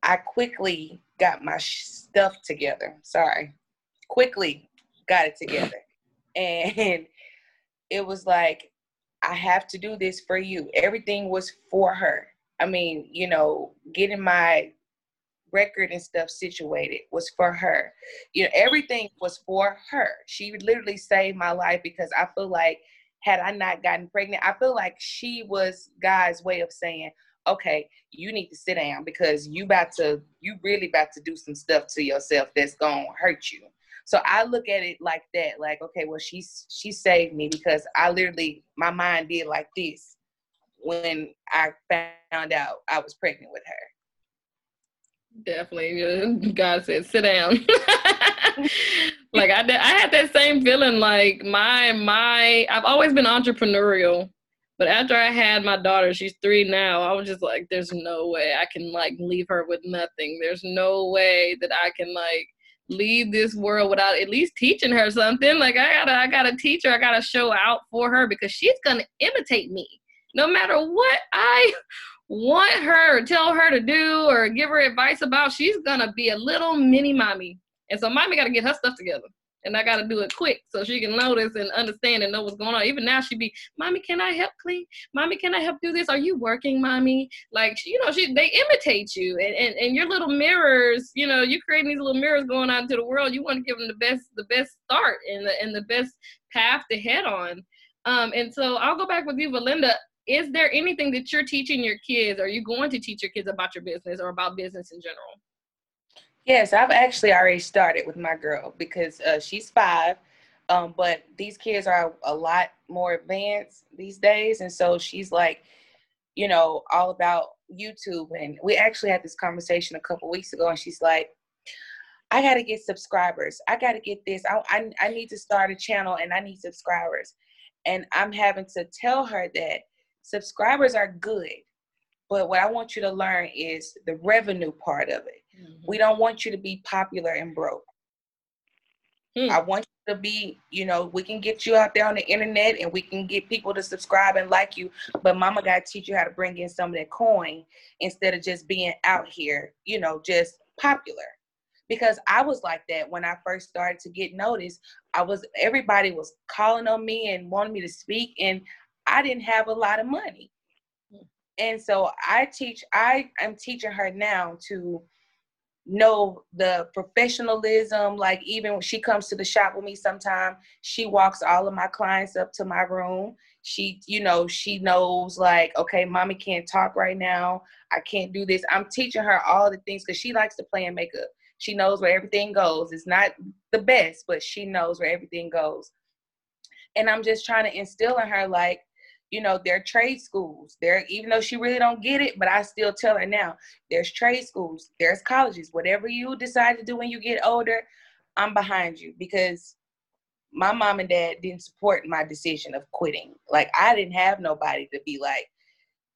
I quickly got my stuff together. Sorry. Quickly got it together. And it was like, I have to do this for you. Everything was for her. I mean, you know, getting my record and stuff situated was for her. You know, everything was for her. She literally saved my life because I feel like had I not gotten pregnant, I feel like she was God's way of saying, okay, you need to sit down because you about to, you really about to do some stuff to yourself that's gonna hurt you. So I look at it like that, like, okay, well, she's she saved me because I literally my mind did like this when I found out I was pregnant with her. Definitely. God said, sit down. like I did, I had that same feeling like my my I've always been entrepreneurial. But after I had my daughter, she's three now, I was just like, there's no way I can like leave her with nothing. There's no way that I can like leave this world without at least teaching her something. Like I gotta I gotta teach her, I gotta show out for her because she's gonna imitate me. No matter what I want her, tell her to do or give her advice about, she's gonna be a little mini mommy. And so mommy gotta get her stuff together. And I gotta do it quick so she can notice and understand and know what's going on. Even now she be, Mommy, can I help clean? Mommy, can I help do this? Are you working, mommy? Like you know, she they imitate you and, and, and your little mirrors, you know, you creating these little mirrors going out into the world. You want to give them the best the best start and the and the best path to head on. Um, and so I'll go back with you, Belinda is there anything that you're teaching your kids? Or you going to teach your kids about your business or about business in general? Yes i've actually already started with my girl because uh, she's five um, but these kids are a lot more advanced these days and so she's like you know all about youtube and we actually had this conversation a couple weeks ago and she's like i got to get subscribers. I got to get this. I, I, I need to start a channel and i need subscribers. And i'm having to tell her that subscribers are good, but what I want you to learn is the revenue part of it. Mm-hmm. We don't want you to be popular and broke. Hmm. I want you to be, you know, we can get you out there on the internet and we can get people to subscribe and like you, but mama got to teach you how to bring in some of that coin instead of just being out here, you know, just popular. Because I was like that when I first started to get noticed. I was everybody was calling on me and wanting me to speak and I didn't have a lot of money. Hmm. And so I teach, I am teaching her now to know the professionalism. Like even when she comes to the shop with me sometime, she walks all of my clients up to my room. She, you know, she knows like, okay, mommy can't talk right now. I can't do this. I'm teaching her all the things because she likes to play and makeup. She knows where everything goes. It's not the best, but she knows where everything goes. And I'm just trying to instill in her like, you know, there are trade schools. There, even though she really don't get it, but I still tell her now, there's trade schools, there's colleges. Whatever you decide to do when you get older, I'm behind you because my mom and dad didn't support my decision of quitting. Like I didn't have nobody to be like,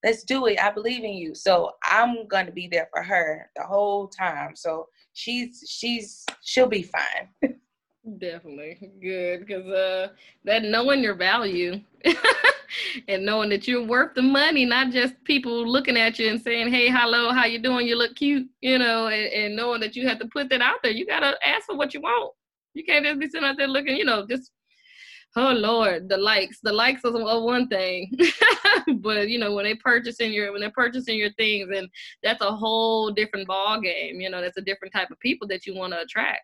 let's do it. I believe in you. So I'm gonna be there for her the whole time. So she's she's she'll be fine. Definitely good because uh, that knowing your value and knowing that you're worth the money, not just people looking at you and saying, "Hey, hello, how you doing? You look cute," you know, and, and knowing that you have to put that out there. You gotta ask for what you want. You can't just be sitting out there looking, you know, just oh lord the likes the likes are one thing but you know when they purchasing your when they're purchasing your things and that's a whole different ball game you know that's a different type of people that you want to attract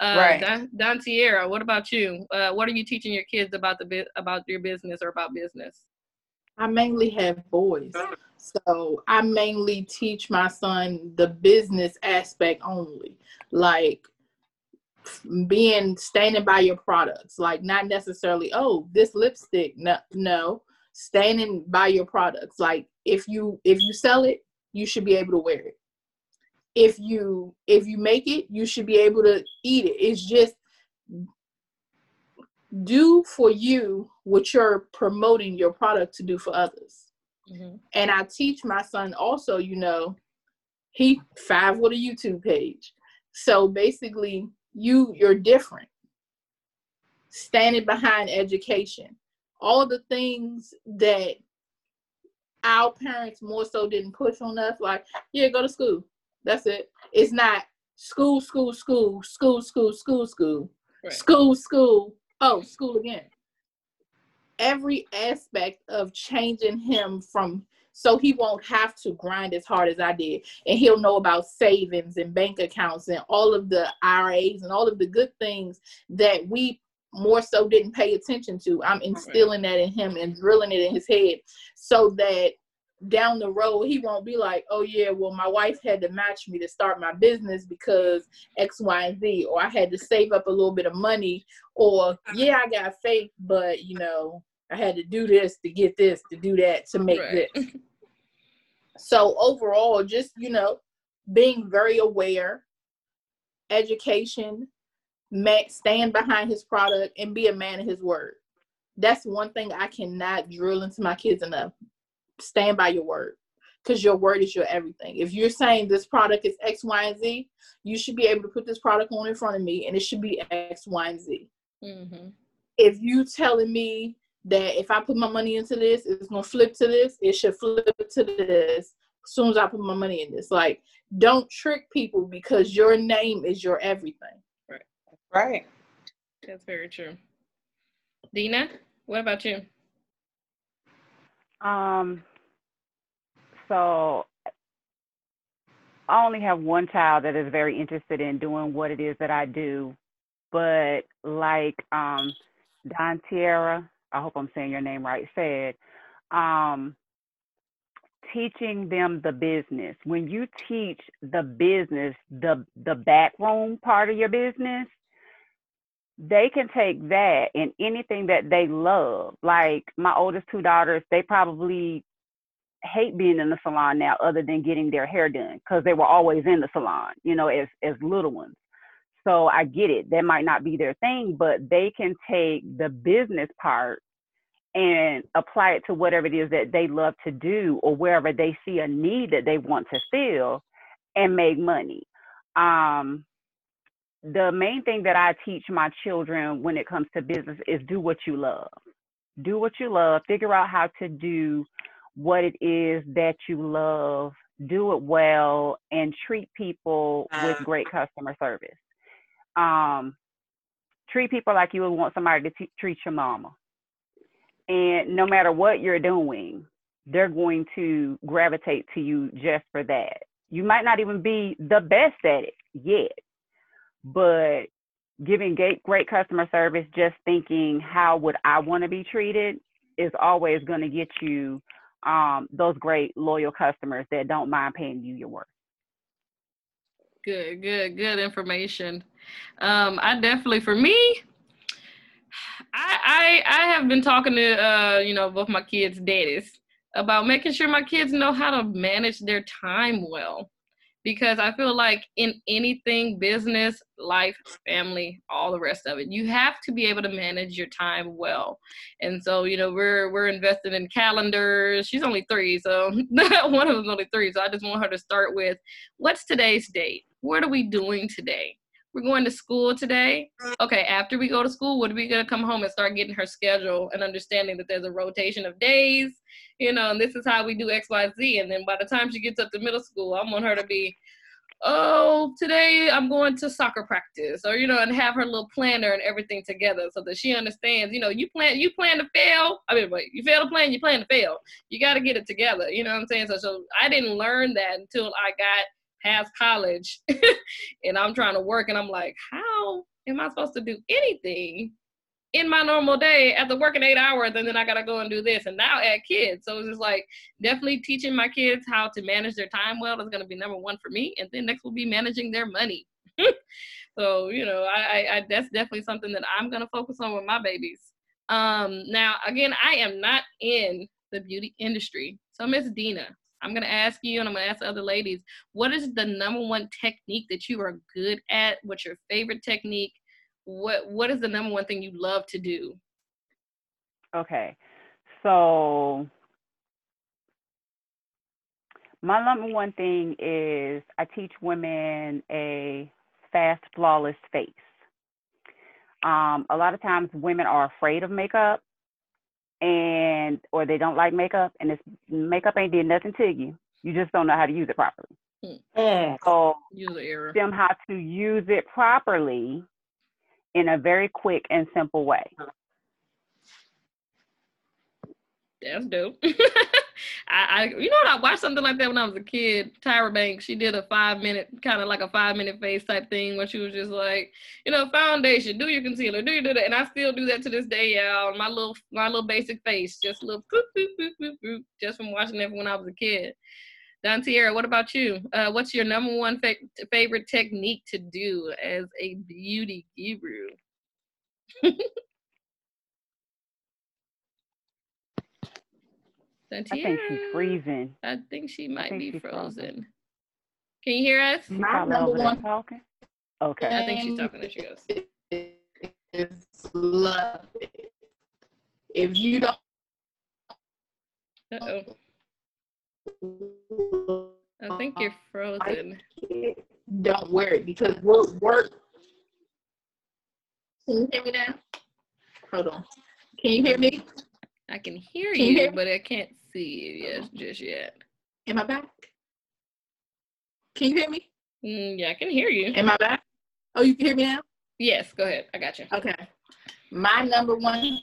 uh, right. Don, Dontiera, what about you? Uh, what are you teaching your kids about the bit about your business or about business? I mainly have boys, so I mainly teach my son the business aspect only, like being standing by your products, like not necessarily oh this lipstick, no, no, standing by your products. Like if you if you sell it, you should be able to wear it if you if you make it you should be able to eat it. It's just do for you what you're promoting your product to do for others. Mm-hmm. and i teach my son also you know he five with a youtube page. So basically you you're different. Standing behind education. All the things that our parents more so didn't push on us like yeah go to school that's it. It's not school, school, school, school, school, school, school, right. school, school. Oh, school again. Every aspect of changing him from so he won't have to grind as hard as I did. And he'll know about savings and bank accounts and all of the IRAs and all of the good things that we more so didn't pay attention to. I'm instilling that in him and drilling it in his head so that down the road he won't be like oh yeah well my wife had to match me to start my business because x y and z or i had to save up a little bit of money or yeah i got faith but you know i had to do this to get this to do that to make right. this so overall just you know being very aware, education, stand behind his product, and be a man of his word. That's one thing I cannot drill into my kids enough. Stand by your word because your word is your everything. If you're saying this product is X, Y, and Z, you should be able to put this product on in front of me and it should be X, Y, and Z. Mm-hmm. If you telling me that if I put my money into this, it's gonna flip to this, it should flip to this as soon as I put my money in this. Like, don't trick people because your name is your everything. Right. Right. That's very true. Dina, what about you? Um, so I only have one child that is very interested in doing what it is that I do, but like um, Don Tierra, I hope I'm saying your name right, said, um, teaching them the business. When you teach the business, the the back room part of your business, they can take that and anything that they love. Like my oldest two daughters, they probably hate being in the salon now other than getting their hair done because they were always in the salon, you know, as as little ones. So I get it. That might not be their thing, but they can take the business part and apply it to whatever it is that they love to do or wherever they see a need that they want to fill and make money. Um, the main thing that I teach my children when it comes to business is do what you love. Do what you love, figure out how to do what it is that you love, do it well, and treat people with great customer service. Um, treat people like you would want somebody to t- treat your mama. And no matter what you're doing, they're going to gravitate to you just for that. You might not even be the best at it yet, but giving great, great customer service, just thinking, how would I want to be treated, is always going to get you um, those great loyal customers that don't mind paying you your worth. Good, good, good information. Um, I definitely, for me, I, I I have been talking to uh, you know both my kids' daddies about making sure my kids know how to manage their time well because I feel like in anything, business, life, family, all the rest of it, you have to be able to manage your time well. And so, you know, we're we're invested in calendars. She's only three, so one of them's only three. So I just want her to start with what's today's date? What are we doing today? We're going to school today. Okay, after we go to school, what are we gonna come home and start getting her schedule and understanding that there's a rotation of days, you know, and this is how we do X, Y, Z. And then by the time she gets up to middle school, I want her to be, oh, today I'm going to soccer practice, or you know, and have her little planner and everything together so that she understands, you know, you plan you plan to fail. I mean, wait, you fail to plan, you plan to fail. You got to get it together. You know what I'm saying? So, so I didn't learn that until I got past college and I'm trying to work and I'm like, how am I supposed to do anything in my normal day after working eight hours and then I gotta go and do this and now add kids. So it's just like definitely teaching my kids how to manage their time well is gonna be number one for me. And then next will be managing their money. so, you know, I, I, I that's definitely something that I'm gonna focus on with my babies. Um now again, I am not in the beauty industry. So Miss Dina, I'm gonna ask you, and I'm gonna ask the other ladies, what is the number one technique that you are good at? What's your favorite technique? What What is the number one thing you love to do? Okay, so my number one thing is I teach women a fast, flawless face. Um, a lot of times women are afraid of makeup and or they don't like makeup and this makeup ain't did nothing to you. You just don't know how to use it properly. Mm. So user error. them how to use it properly in a very quick and simple way. That's dope. I, I, you know what? I watched something like that when I was a kid. Tyra Banks, she did a five minute, kind of like a five minute face type thing, where she was just like, you know, foundation, do your concealer, do your do that, and I still do that to this day, y'all. My little, my little basic face, just a little, boop, boop, boop, boop, boop, just from watching it when I was a kid. Dontiera, what about you? Uh, what's your number one fa- favorite technique to do as a beauty guru? I think she's freezing. I think she might think be frozen. frozen. Can you hear us? My Probably number one talking. Okay. I think she's talking. There she goes. is love. If you don't Uh oh. I think you're frozen. don't worry because we'll work. Can you hear me now? Hold on. Can you hear me? I can hear Can you you, hear but I can't see you yet, just yet. Am I back? Can you hear me? Mm, yeah, I can hear you. Am I back? Oh, you can hear me now? Yes, go ahead. I got you. Okay. My number one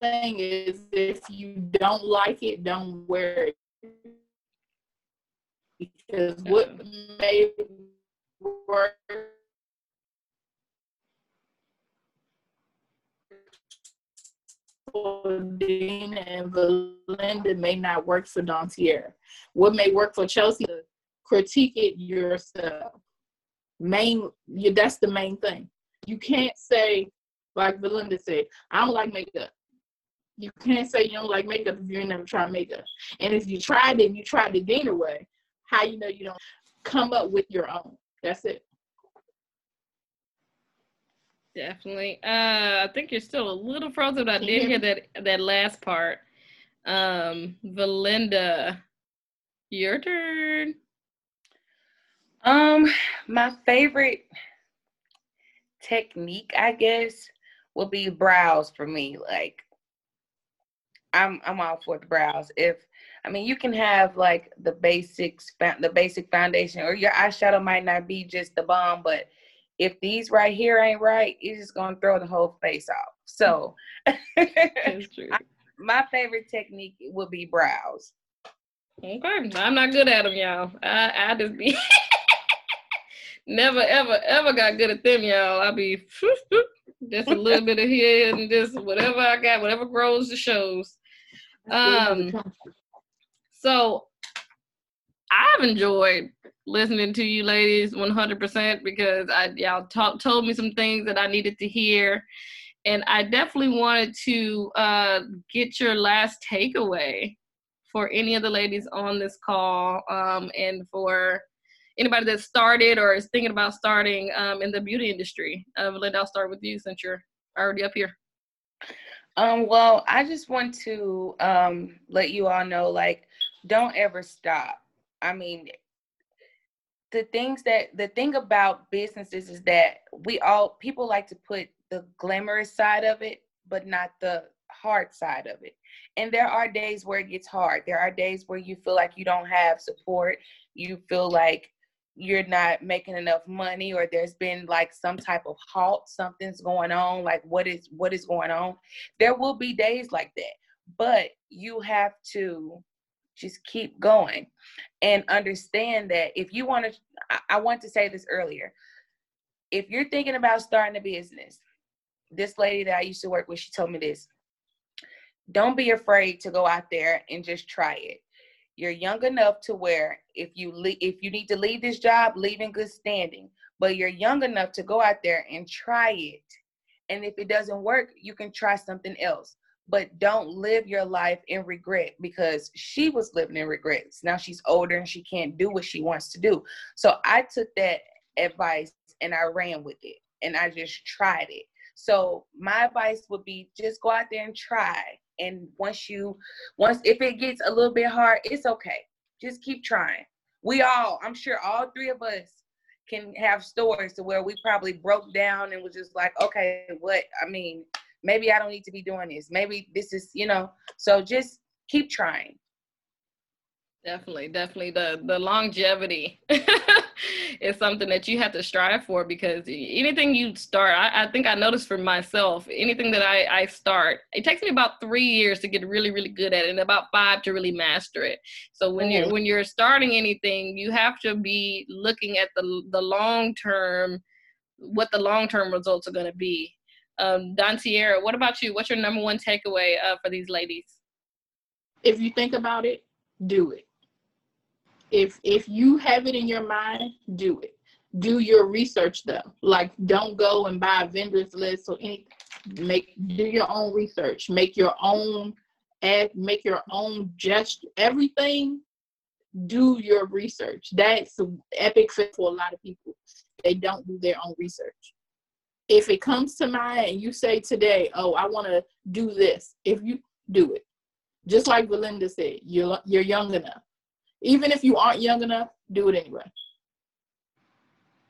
thing is if you don't like it, don't wear it. Because what may work Dina and Belinda may not work for Dontier. What may work for Chelsea, critique it yourself. Main, you, that's the main thing. You can't say, like Belinda said, I don't like makeup. You can't say you don't like makeup if you never tried makeup. And if you tried it and you tried the Dina way, how you know you don't come up with your own? That's it. Definitely. Uh, I think you're still a little frozen, but I did hear that that last part. Um, Belinda, your turn. Um, my favorite technique, I guess, would be brows for me. Like, I'm I'm all for the brows. If I mean, you can have like the basics, the basic foundation, or your eyeshadow might not be just the bomb, but if these right here ain't right, it's just gonna throw the whole face off. So, That's true. my favorite technique would be brows. Okay, I'm not good at them, y'all. I I just be never ever ever got good at them, y'all. I be just a little bit of here and just whatever I got, whatever grows the shows. Um, So I've enjoyed listening to you ladies 100% because I y'all talk, told me some things that I needed to hear. And I definitely wanted to uh, get your last takeaway for any of the ladies on this call um, and for anybody that started or is thinking about starting um, in the beauty industry. Uh, Linda, I'll start with you since you're already up here. Um, well, I just want to um let you all know, like, don't ever stop. I mean, the things that the thing about businesses is that we all people like to put the glamorous side of it, but not the hard side of it. And there are days where it gets hard. There are days where you feel like you don't have support. You feel like you're not making enough money or there's been like some type of halt something's going on like what is what is going on there will be days like that but you have to just keep going and understand that if you want to I, want to say this earlier. If you're thinking about starting a business this lady that i used to work with she told me this don't be afraid to go out there and just try it. You're young enough to where if you le- if you need to leave this job leave in good standing but you're young enough to go out there and try it. And if it doesn't work you can try something else but don't live your life in regret because she was living in regrets. Now she's older and she can't do what she wants to do. So i took that advice and i ran with it and i just tried it. So my advice would be just go out there and try. And once you once if it gets a little bit hard it's okay. Just keep trying. We all i'm sure all three of us can have stories to where we probably broke down and was just like okay what i mean maybe i don't need to be doing this maybe this is you know so just keep trying Definitely, definitely. The the longevity is something that you have to strive for because anything you start, I, I think I noticed for myself, anything that I, I start, it takes me about three years to get really, really good at it and about five to really master it. So when you're mm-hmm. when you're starting anything, you have to be looking at the the long term, what the long term results are going to be. Um, Dontiera, what about you? What's your number one takeaway uh, for these ladies? if you think about it, do it. If if you have it in your mind, do it. Do your research though. Like don't go and buy a vendor's list or anything. Make do your own research. Make your own ad, make your own gesture. Everything do your research. That's epic for a lot of people. They don't do their own research. If it comes to mind and you say today, "Oh, I want to do this," if you do it, just like Belinda said, you're you're young enough. Even if you aren't young enough, do it anyway.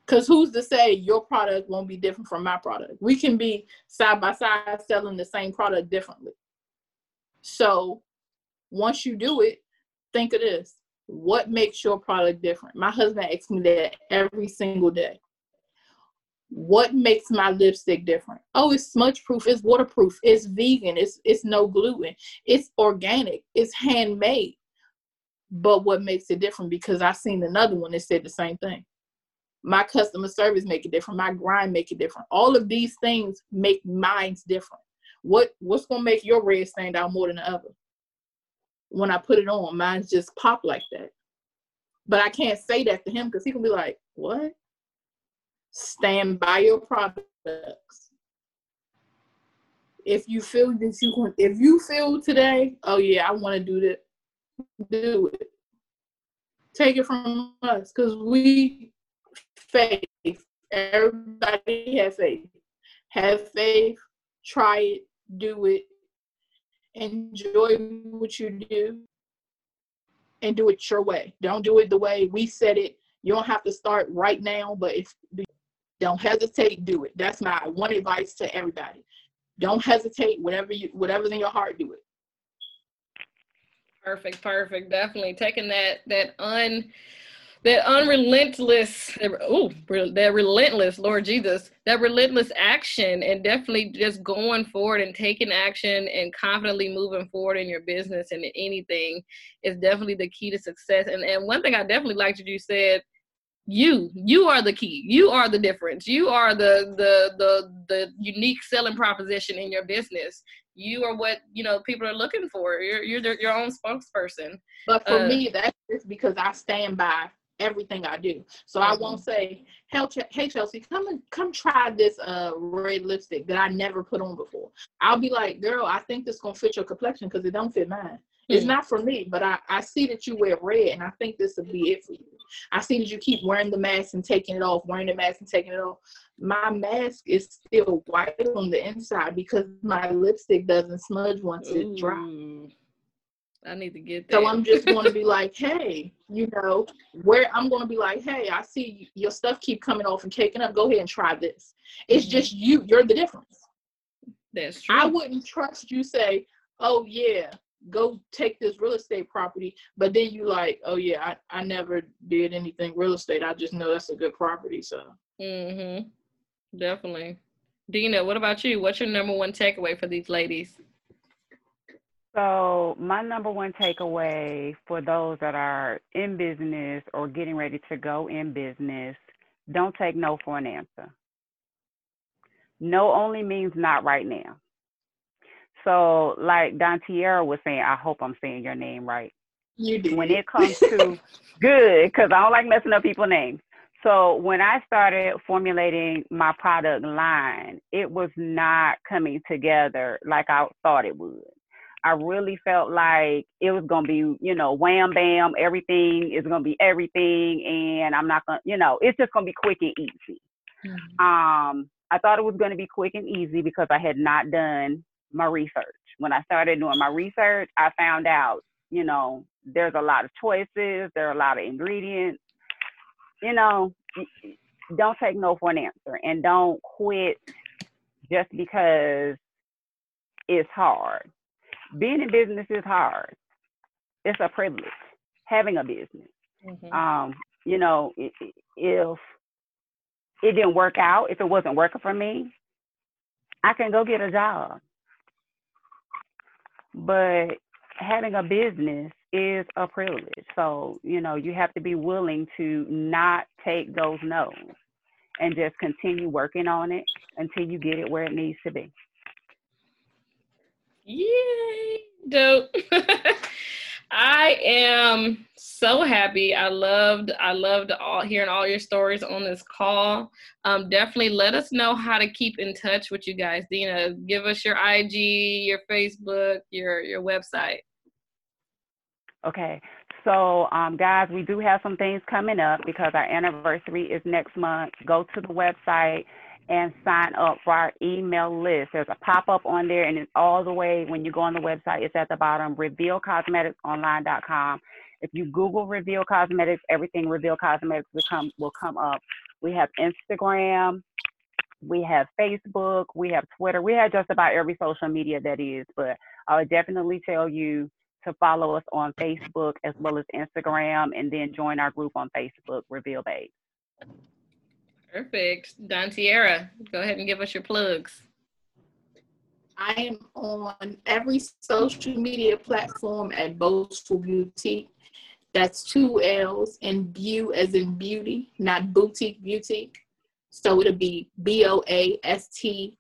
Because who's to say your product won't be different from my product? We can be side by side selling the same product differently. So once you do it, think of this what makes your product different? My husband asks me that every single day. What makes my lipstick different? Oh, it's smudge proof, it's waterproof, it's vegan, it's it's no gluten, it's organic, it's handmade. But what makes it different? Because I seen another one that said the same thing. My customer service make it different, my grind make it different. All of these things make mine's different. What what's gonna make your red stand out more than the other? when I put it on, mine's just pop like that. But I can't say that to him because he can be like, what? Stand by your products. If you feel that you can, if you feel today, oh yeah, I want to do that, do it. Take it from us because we faith. Everybody have faith. Have faith. Try it. Do it enjoy what you do and do it your way. Don't do it the way we said it. You don't have to start right now, but if don't hesitate, do it. That's my one advice to everybody. Don't hesitate. Whatever you whatever's in your heart, do it. Perfect, perfect. Definitely taking that that un that unrelentless, oh, that relentless, Lord Jesus, that relentless action, and definitely just going forward and taking action and confidently moving forward in your business and in anything is definitely the key to success. And and one thing I definitely liked what you said, you you are the key. You are the difference. You are the the the the unique selling proposition in your business. You are what you know people are looking for. You're you're your own spokesperson. But for uh, me, that's just because I stand by everything I do. So. I won't mm-hmm. say, "Hey, Chelsea, come and come try this uh red lipstick that I never put on before." I'll be like, "Girl, I think this gonna fit your complexion because it don't fit mine." Mm-hmm. It's not for me, but I I see that you wear red, and I think this would be it for you. I see that you keep wearing the mask and taking it off, wearing the mask and taking it off. My mask is still white on the inside because my lipstick doesn't smudge once Ooh. it dries. I need to get that. So I'm just going to be like, hey, you know, where I'm going to be like, hey, I see your stuff keep coming off and caking up. Go ahead and try this. It's mm-hmm. just you. You're the difference. That's true. I wouldn't trust you say, oh yeah, go take this real estate property, but then you like, oh yeah, I, I never did anything real estate. I just know that's a good property. So. Mhm. Definitely. Dina, what about you? What's your number one takeaway for these ladies? So, my number one takeaway for those that are in business or getting ready to go in business don't take no for an answer. No only means not right now. So, like Dontiera was saying, I hope I'm saying your name right. You do. When it comes to good, because I don't like messing up people's names. So, when I started formulating my product line, it was not coming together like I thought it would. I really felt like it was gonna be, you know, wham bam, everything is gonna be everything, and I'm not gonna, you know, it's just gonna be quick and easy. Mm-hmm. Um, I thought it was gonna be quick and easy because I had not done my research. When I started doing my research, I found out, you know, there's a lot of choices, there are a lot of ingredients. You know, don't take no for an answer, and don't quit just because it's hard being in business is hard. It's a privilege having a business. Mm-hmm. Um, you know, if it didn't work out, if it wasn't working for me, I can go get a job. But having a business is a privilege. So, you know, you have to be willing to not take those no's and just continue working on it until you get it where it needs to be. Yay, dope. I am so happy. I loved, I loved all hearing all your stories on this call. Um, definitely let us know how to keep in touch with you guys. Dina, give us your IG, your Facebook, your your website. Okay. So, um, guys, we do have some things coming up because our anniversary is next month. Go to the website and sign up for our email list. There's a pop up on there, and it's all the way when you go on the website, it's at the bottom revealcosmeticsonline.com. If you Google Reveal Cosmetics, everything Reveal Cosmetics will come, will come up. We have Instagram, we have Facebook, we have Twitter, we have just about every social media that is, but I would definitely tell you to follow us on Facebook as well as Instagram and then join our group on Facebook, Reveal Babes. Perfect. Dontiera, go ahead and give us your plugs. I am on every social media platform at Boastful Boutique. That's two L's and Beau as in beauty, not boutique boutique. So it'll be B O A S T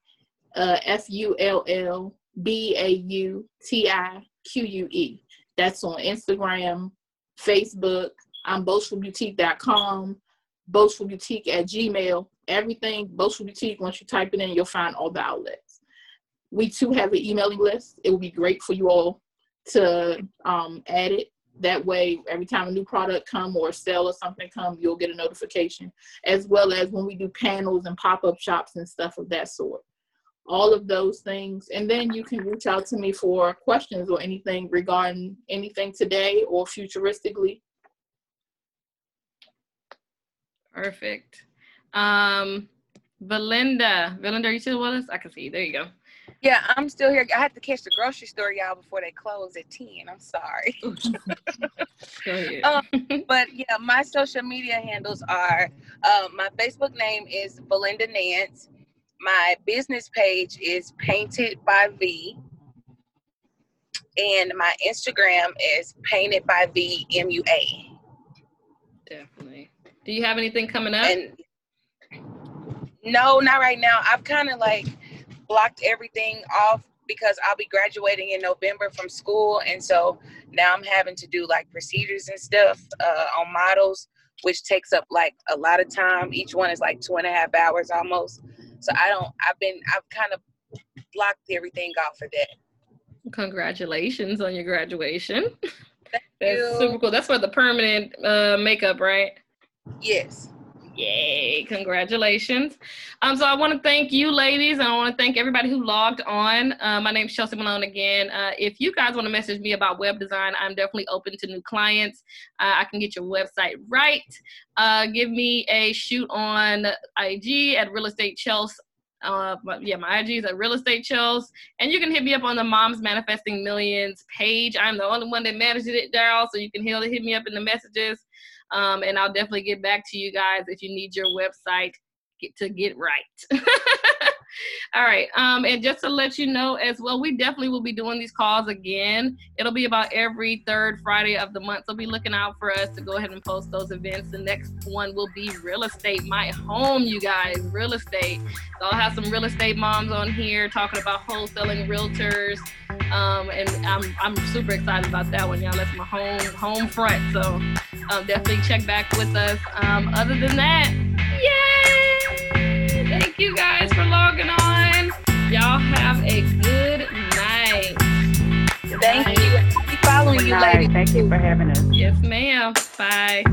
uh, F U L L B A U T I Q U E. That's on Instagram, Facebook. I'm boastfulboutique.com, boastful boutique at Gmail. Everything boastful boutique. Once you type it in, you'll find all the outlets. We too have an emailing list. It would be great for you all to um, add it. That way, every time a new product come or sell or something come, you'll get a notification. As well as when we do panels and pop up shops and stuff of that sort all of those things. And then you can reach out to me for questions or anything regarding anything today or futuristically. Perfect. Um, Belinda, Belinda, are you still with us? I can see you. There you go. Yeah, I'm still here. I had to catch the grocery store, y'all, before they close at 10. I'm sorry. um, but yeah, my social media handles are uh, my Facebook name is Belinda Nance my business page is Painted by V. And my Instagram is Painted by V M U A. Do you have anything coming up? And no, not right now. I've kind of like blocked everything off because I'll be graduating in November from school. And so now I'm having to do like procedures and stuff uh, on models, which takes up like a lot of time. Each one is like two and a half hours almost. So I don't. I've been. I've kind of blocked everything off for that. Congratulations on your graduation. Thank That's you. super cool. That's for the permanent uh, makeup, right? Yes. Yay, congratulations. Um, so I want to thank you ladies and I want to thank everybody who logged on. Uh, my name is Chelsea Malone again. Uh, if you guys want to message me about web design, I'm definitely open to new clients. Uh, I can get your website right. Uh, give me a shoot on IG at Real Estate Chelsea. Uh, yeah, my IG is at Real Estate Chels, and you can hit me up on the Moms Manifesting Millions page. I'm the only one that manages it, Daryl, so you can hit me up in the messages. Um, and I'll definitely get back to you guys if you need your website get, to get right. All right. Um, and just to let you know as well, we definitely will be doing these calls again. It'll be about every third Friday of the month. So be looking out for us to go ahead and post those events. The next one will be real estate, my home, you guys. Real estate. So I'll have some real estate moms on here talking about wholesaling realtors. Um, and I'm I'm super excited about that one, y'all. That's my home home front. So um, definitely check back with us. Um, other than that, yay! Thank you guys for logging on. Y'all have a good night. Thank you. Keep following Good you, night. ladies. Thank you for having us. Yes, ma'am. Bye.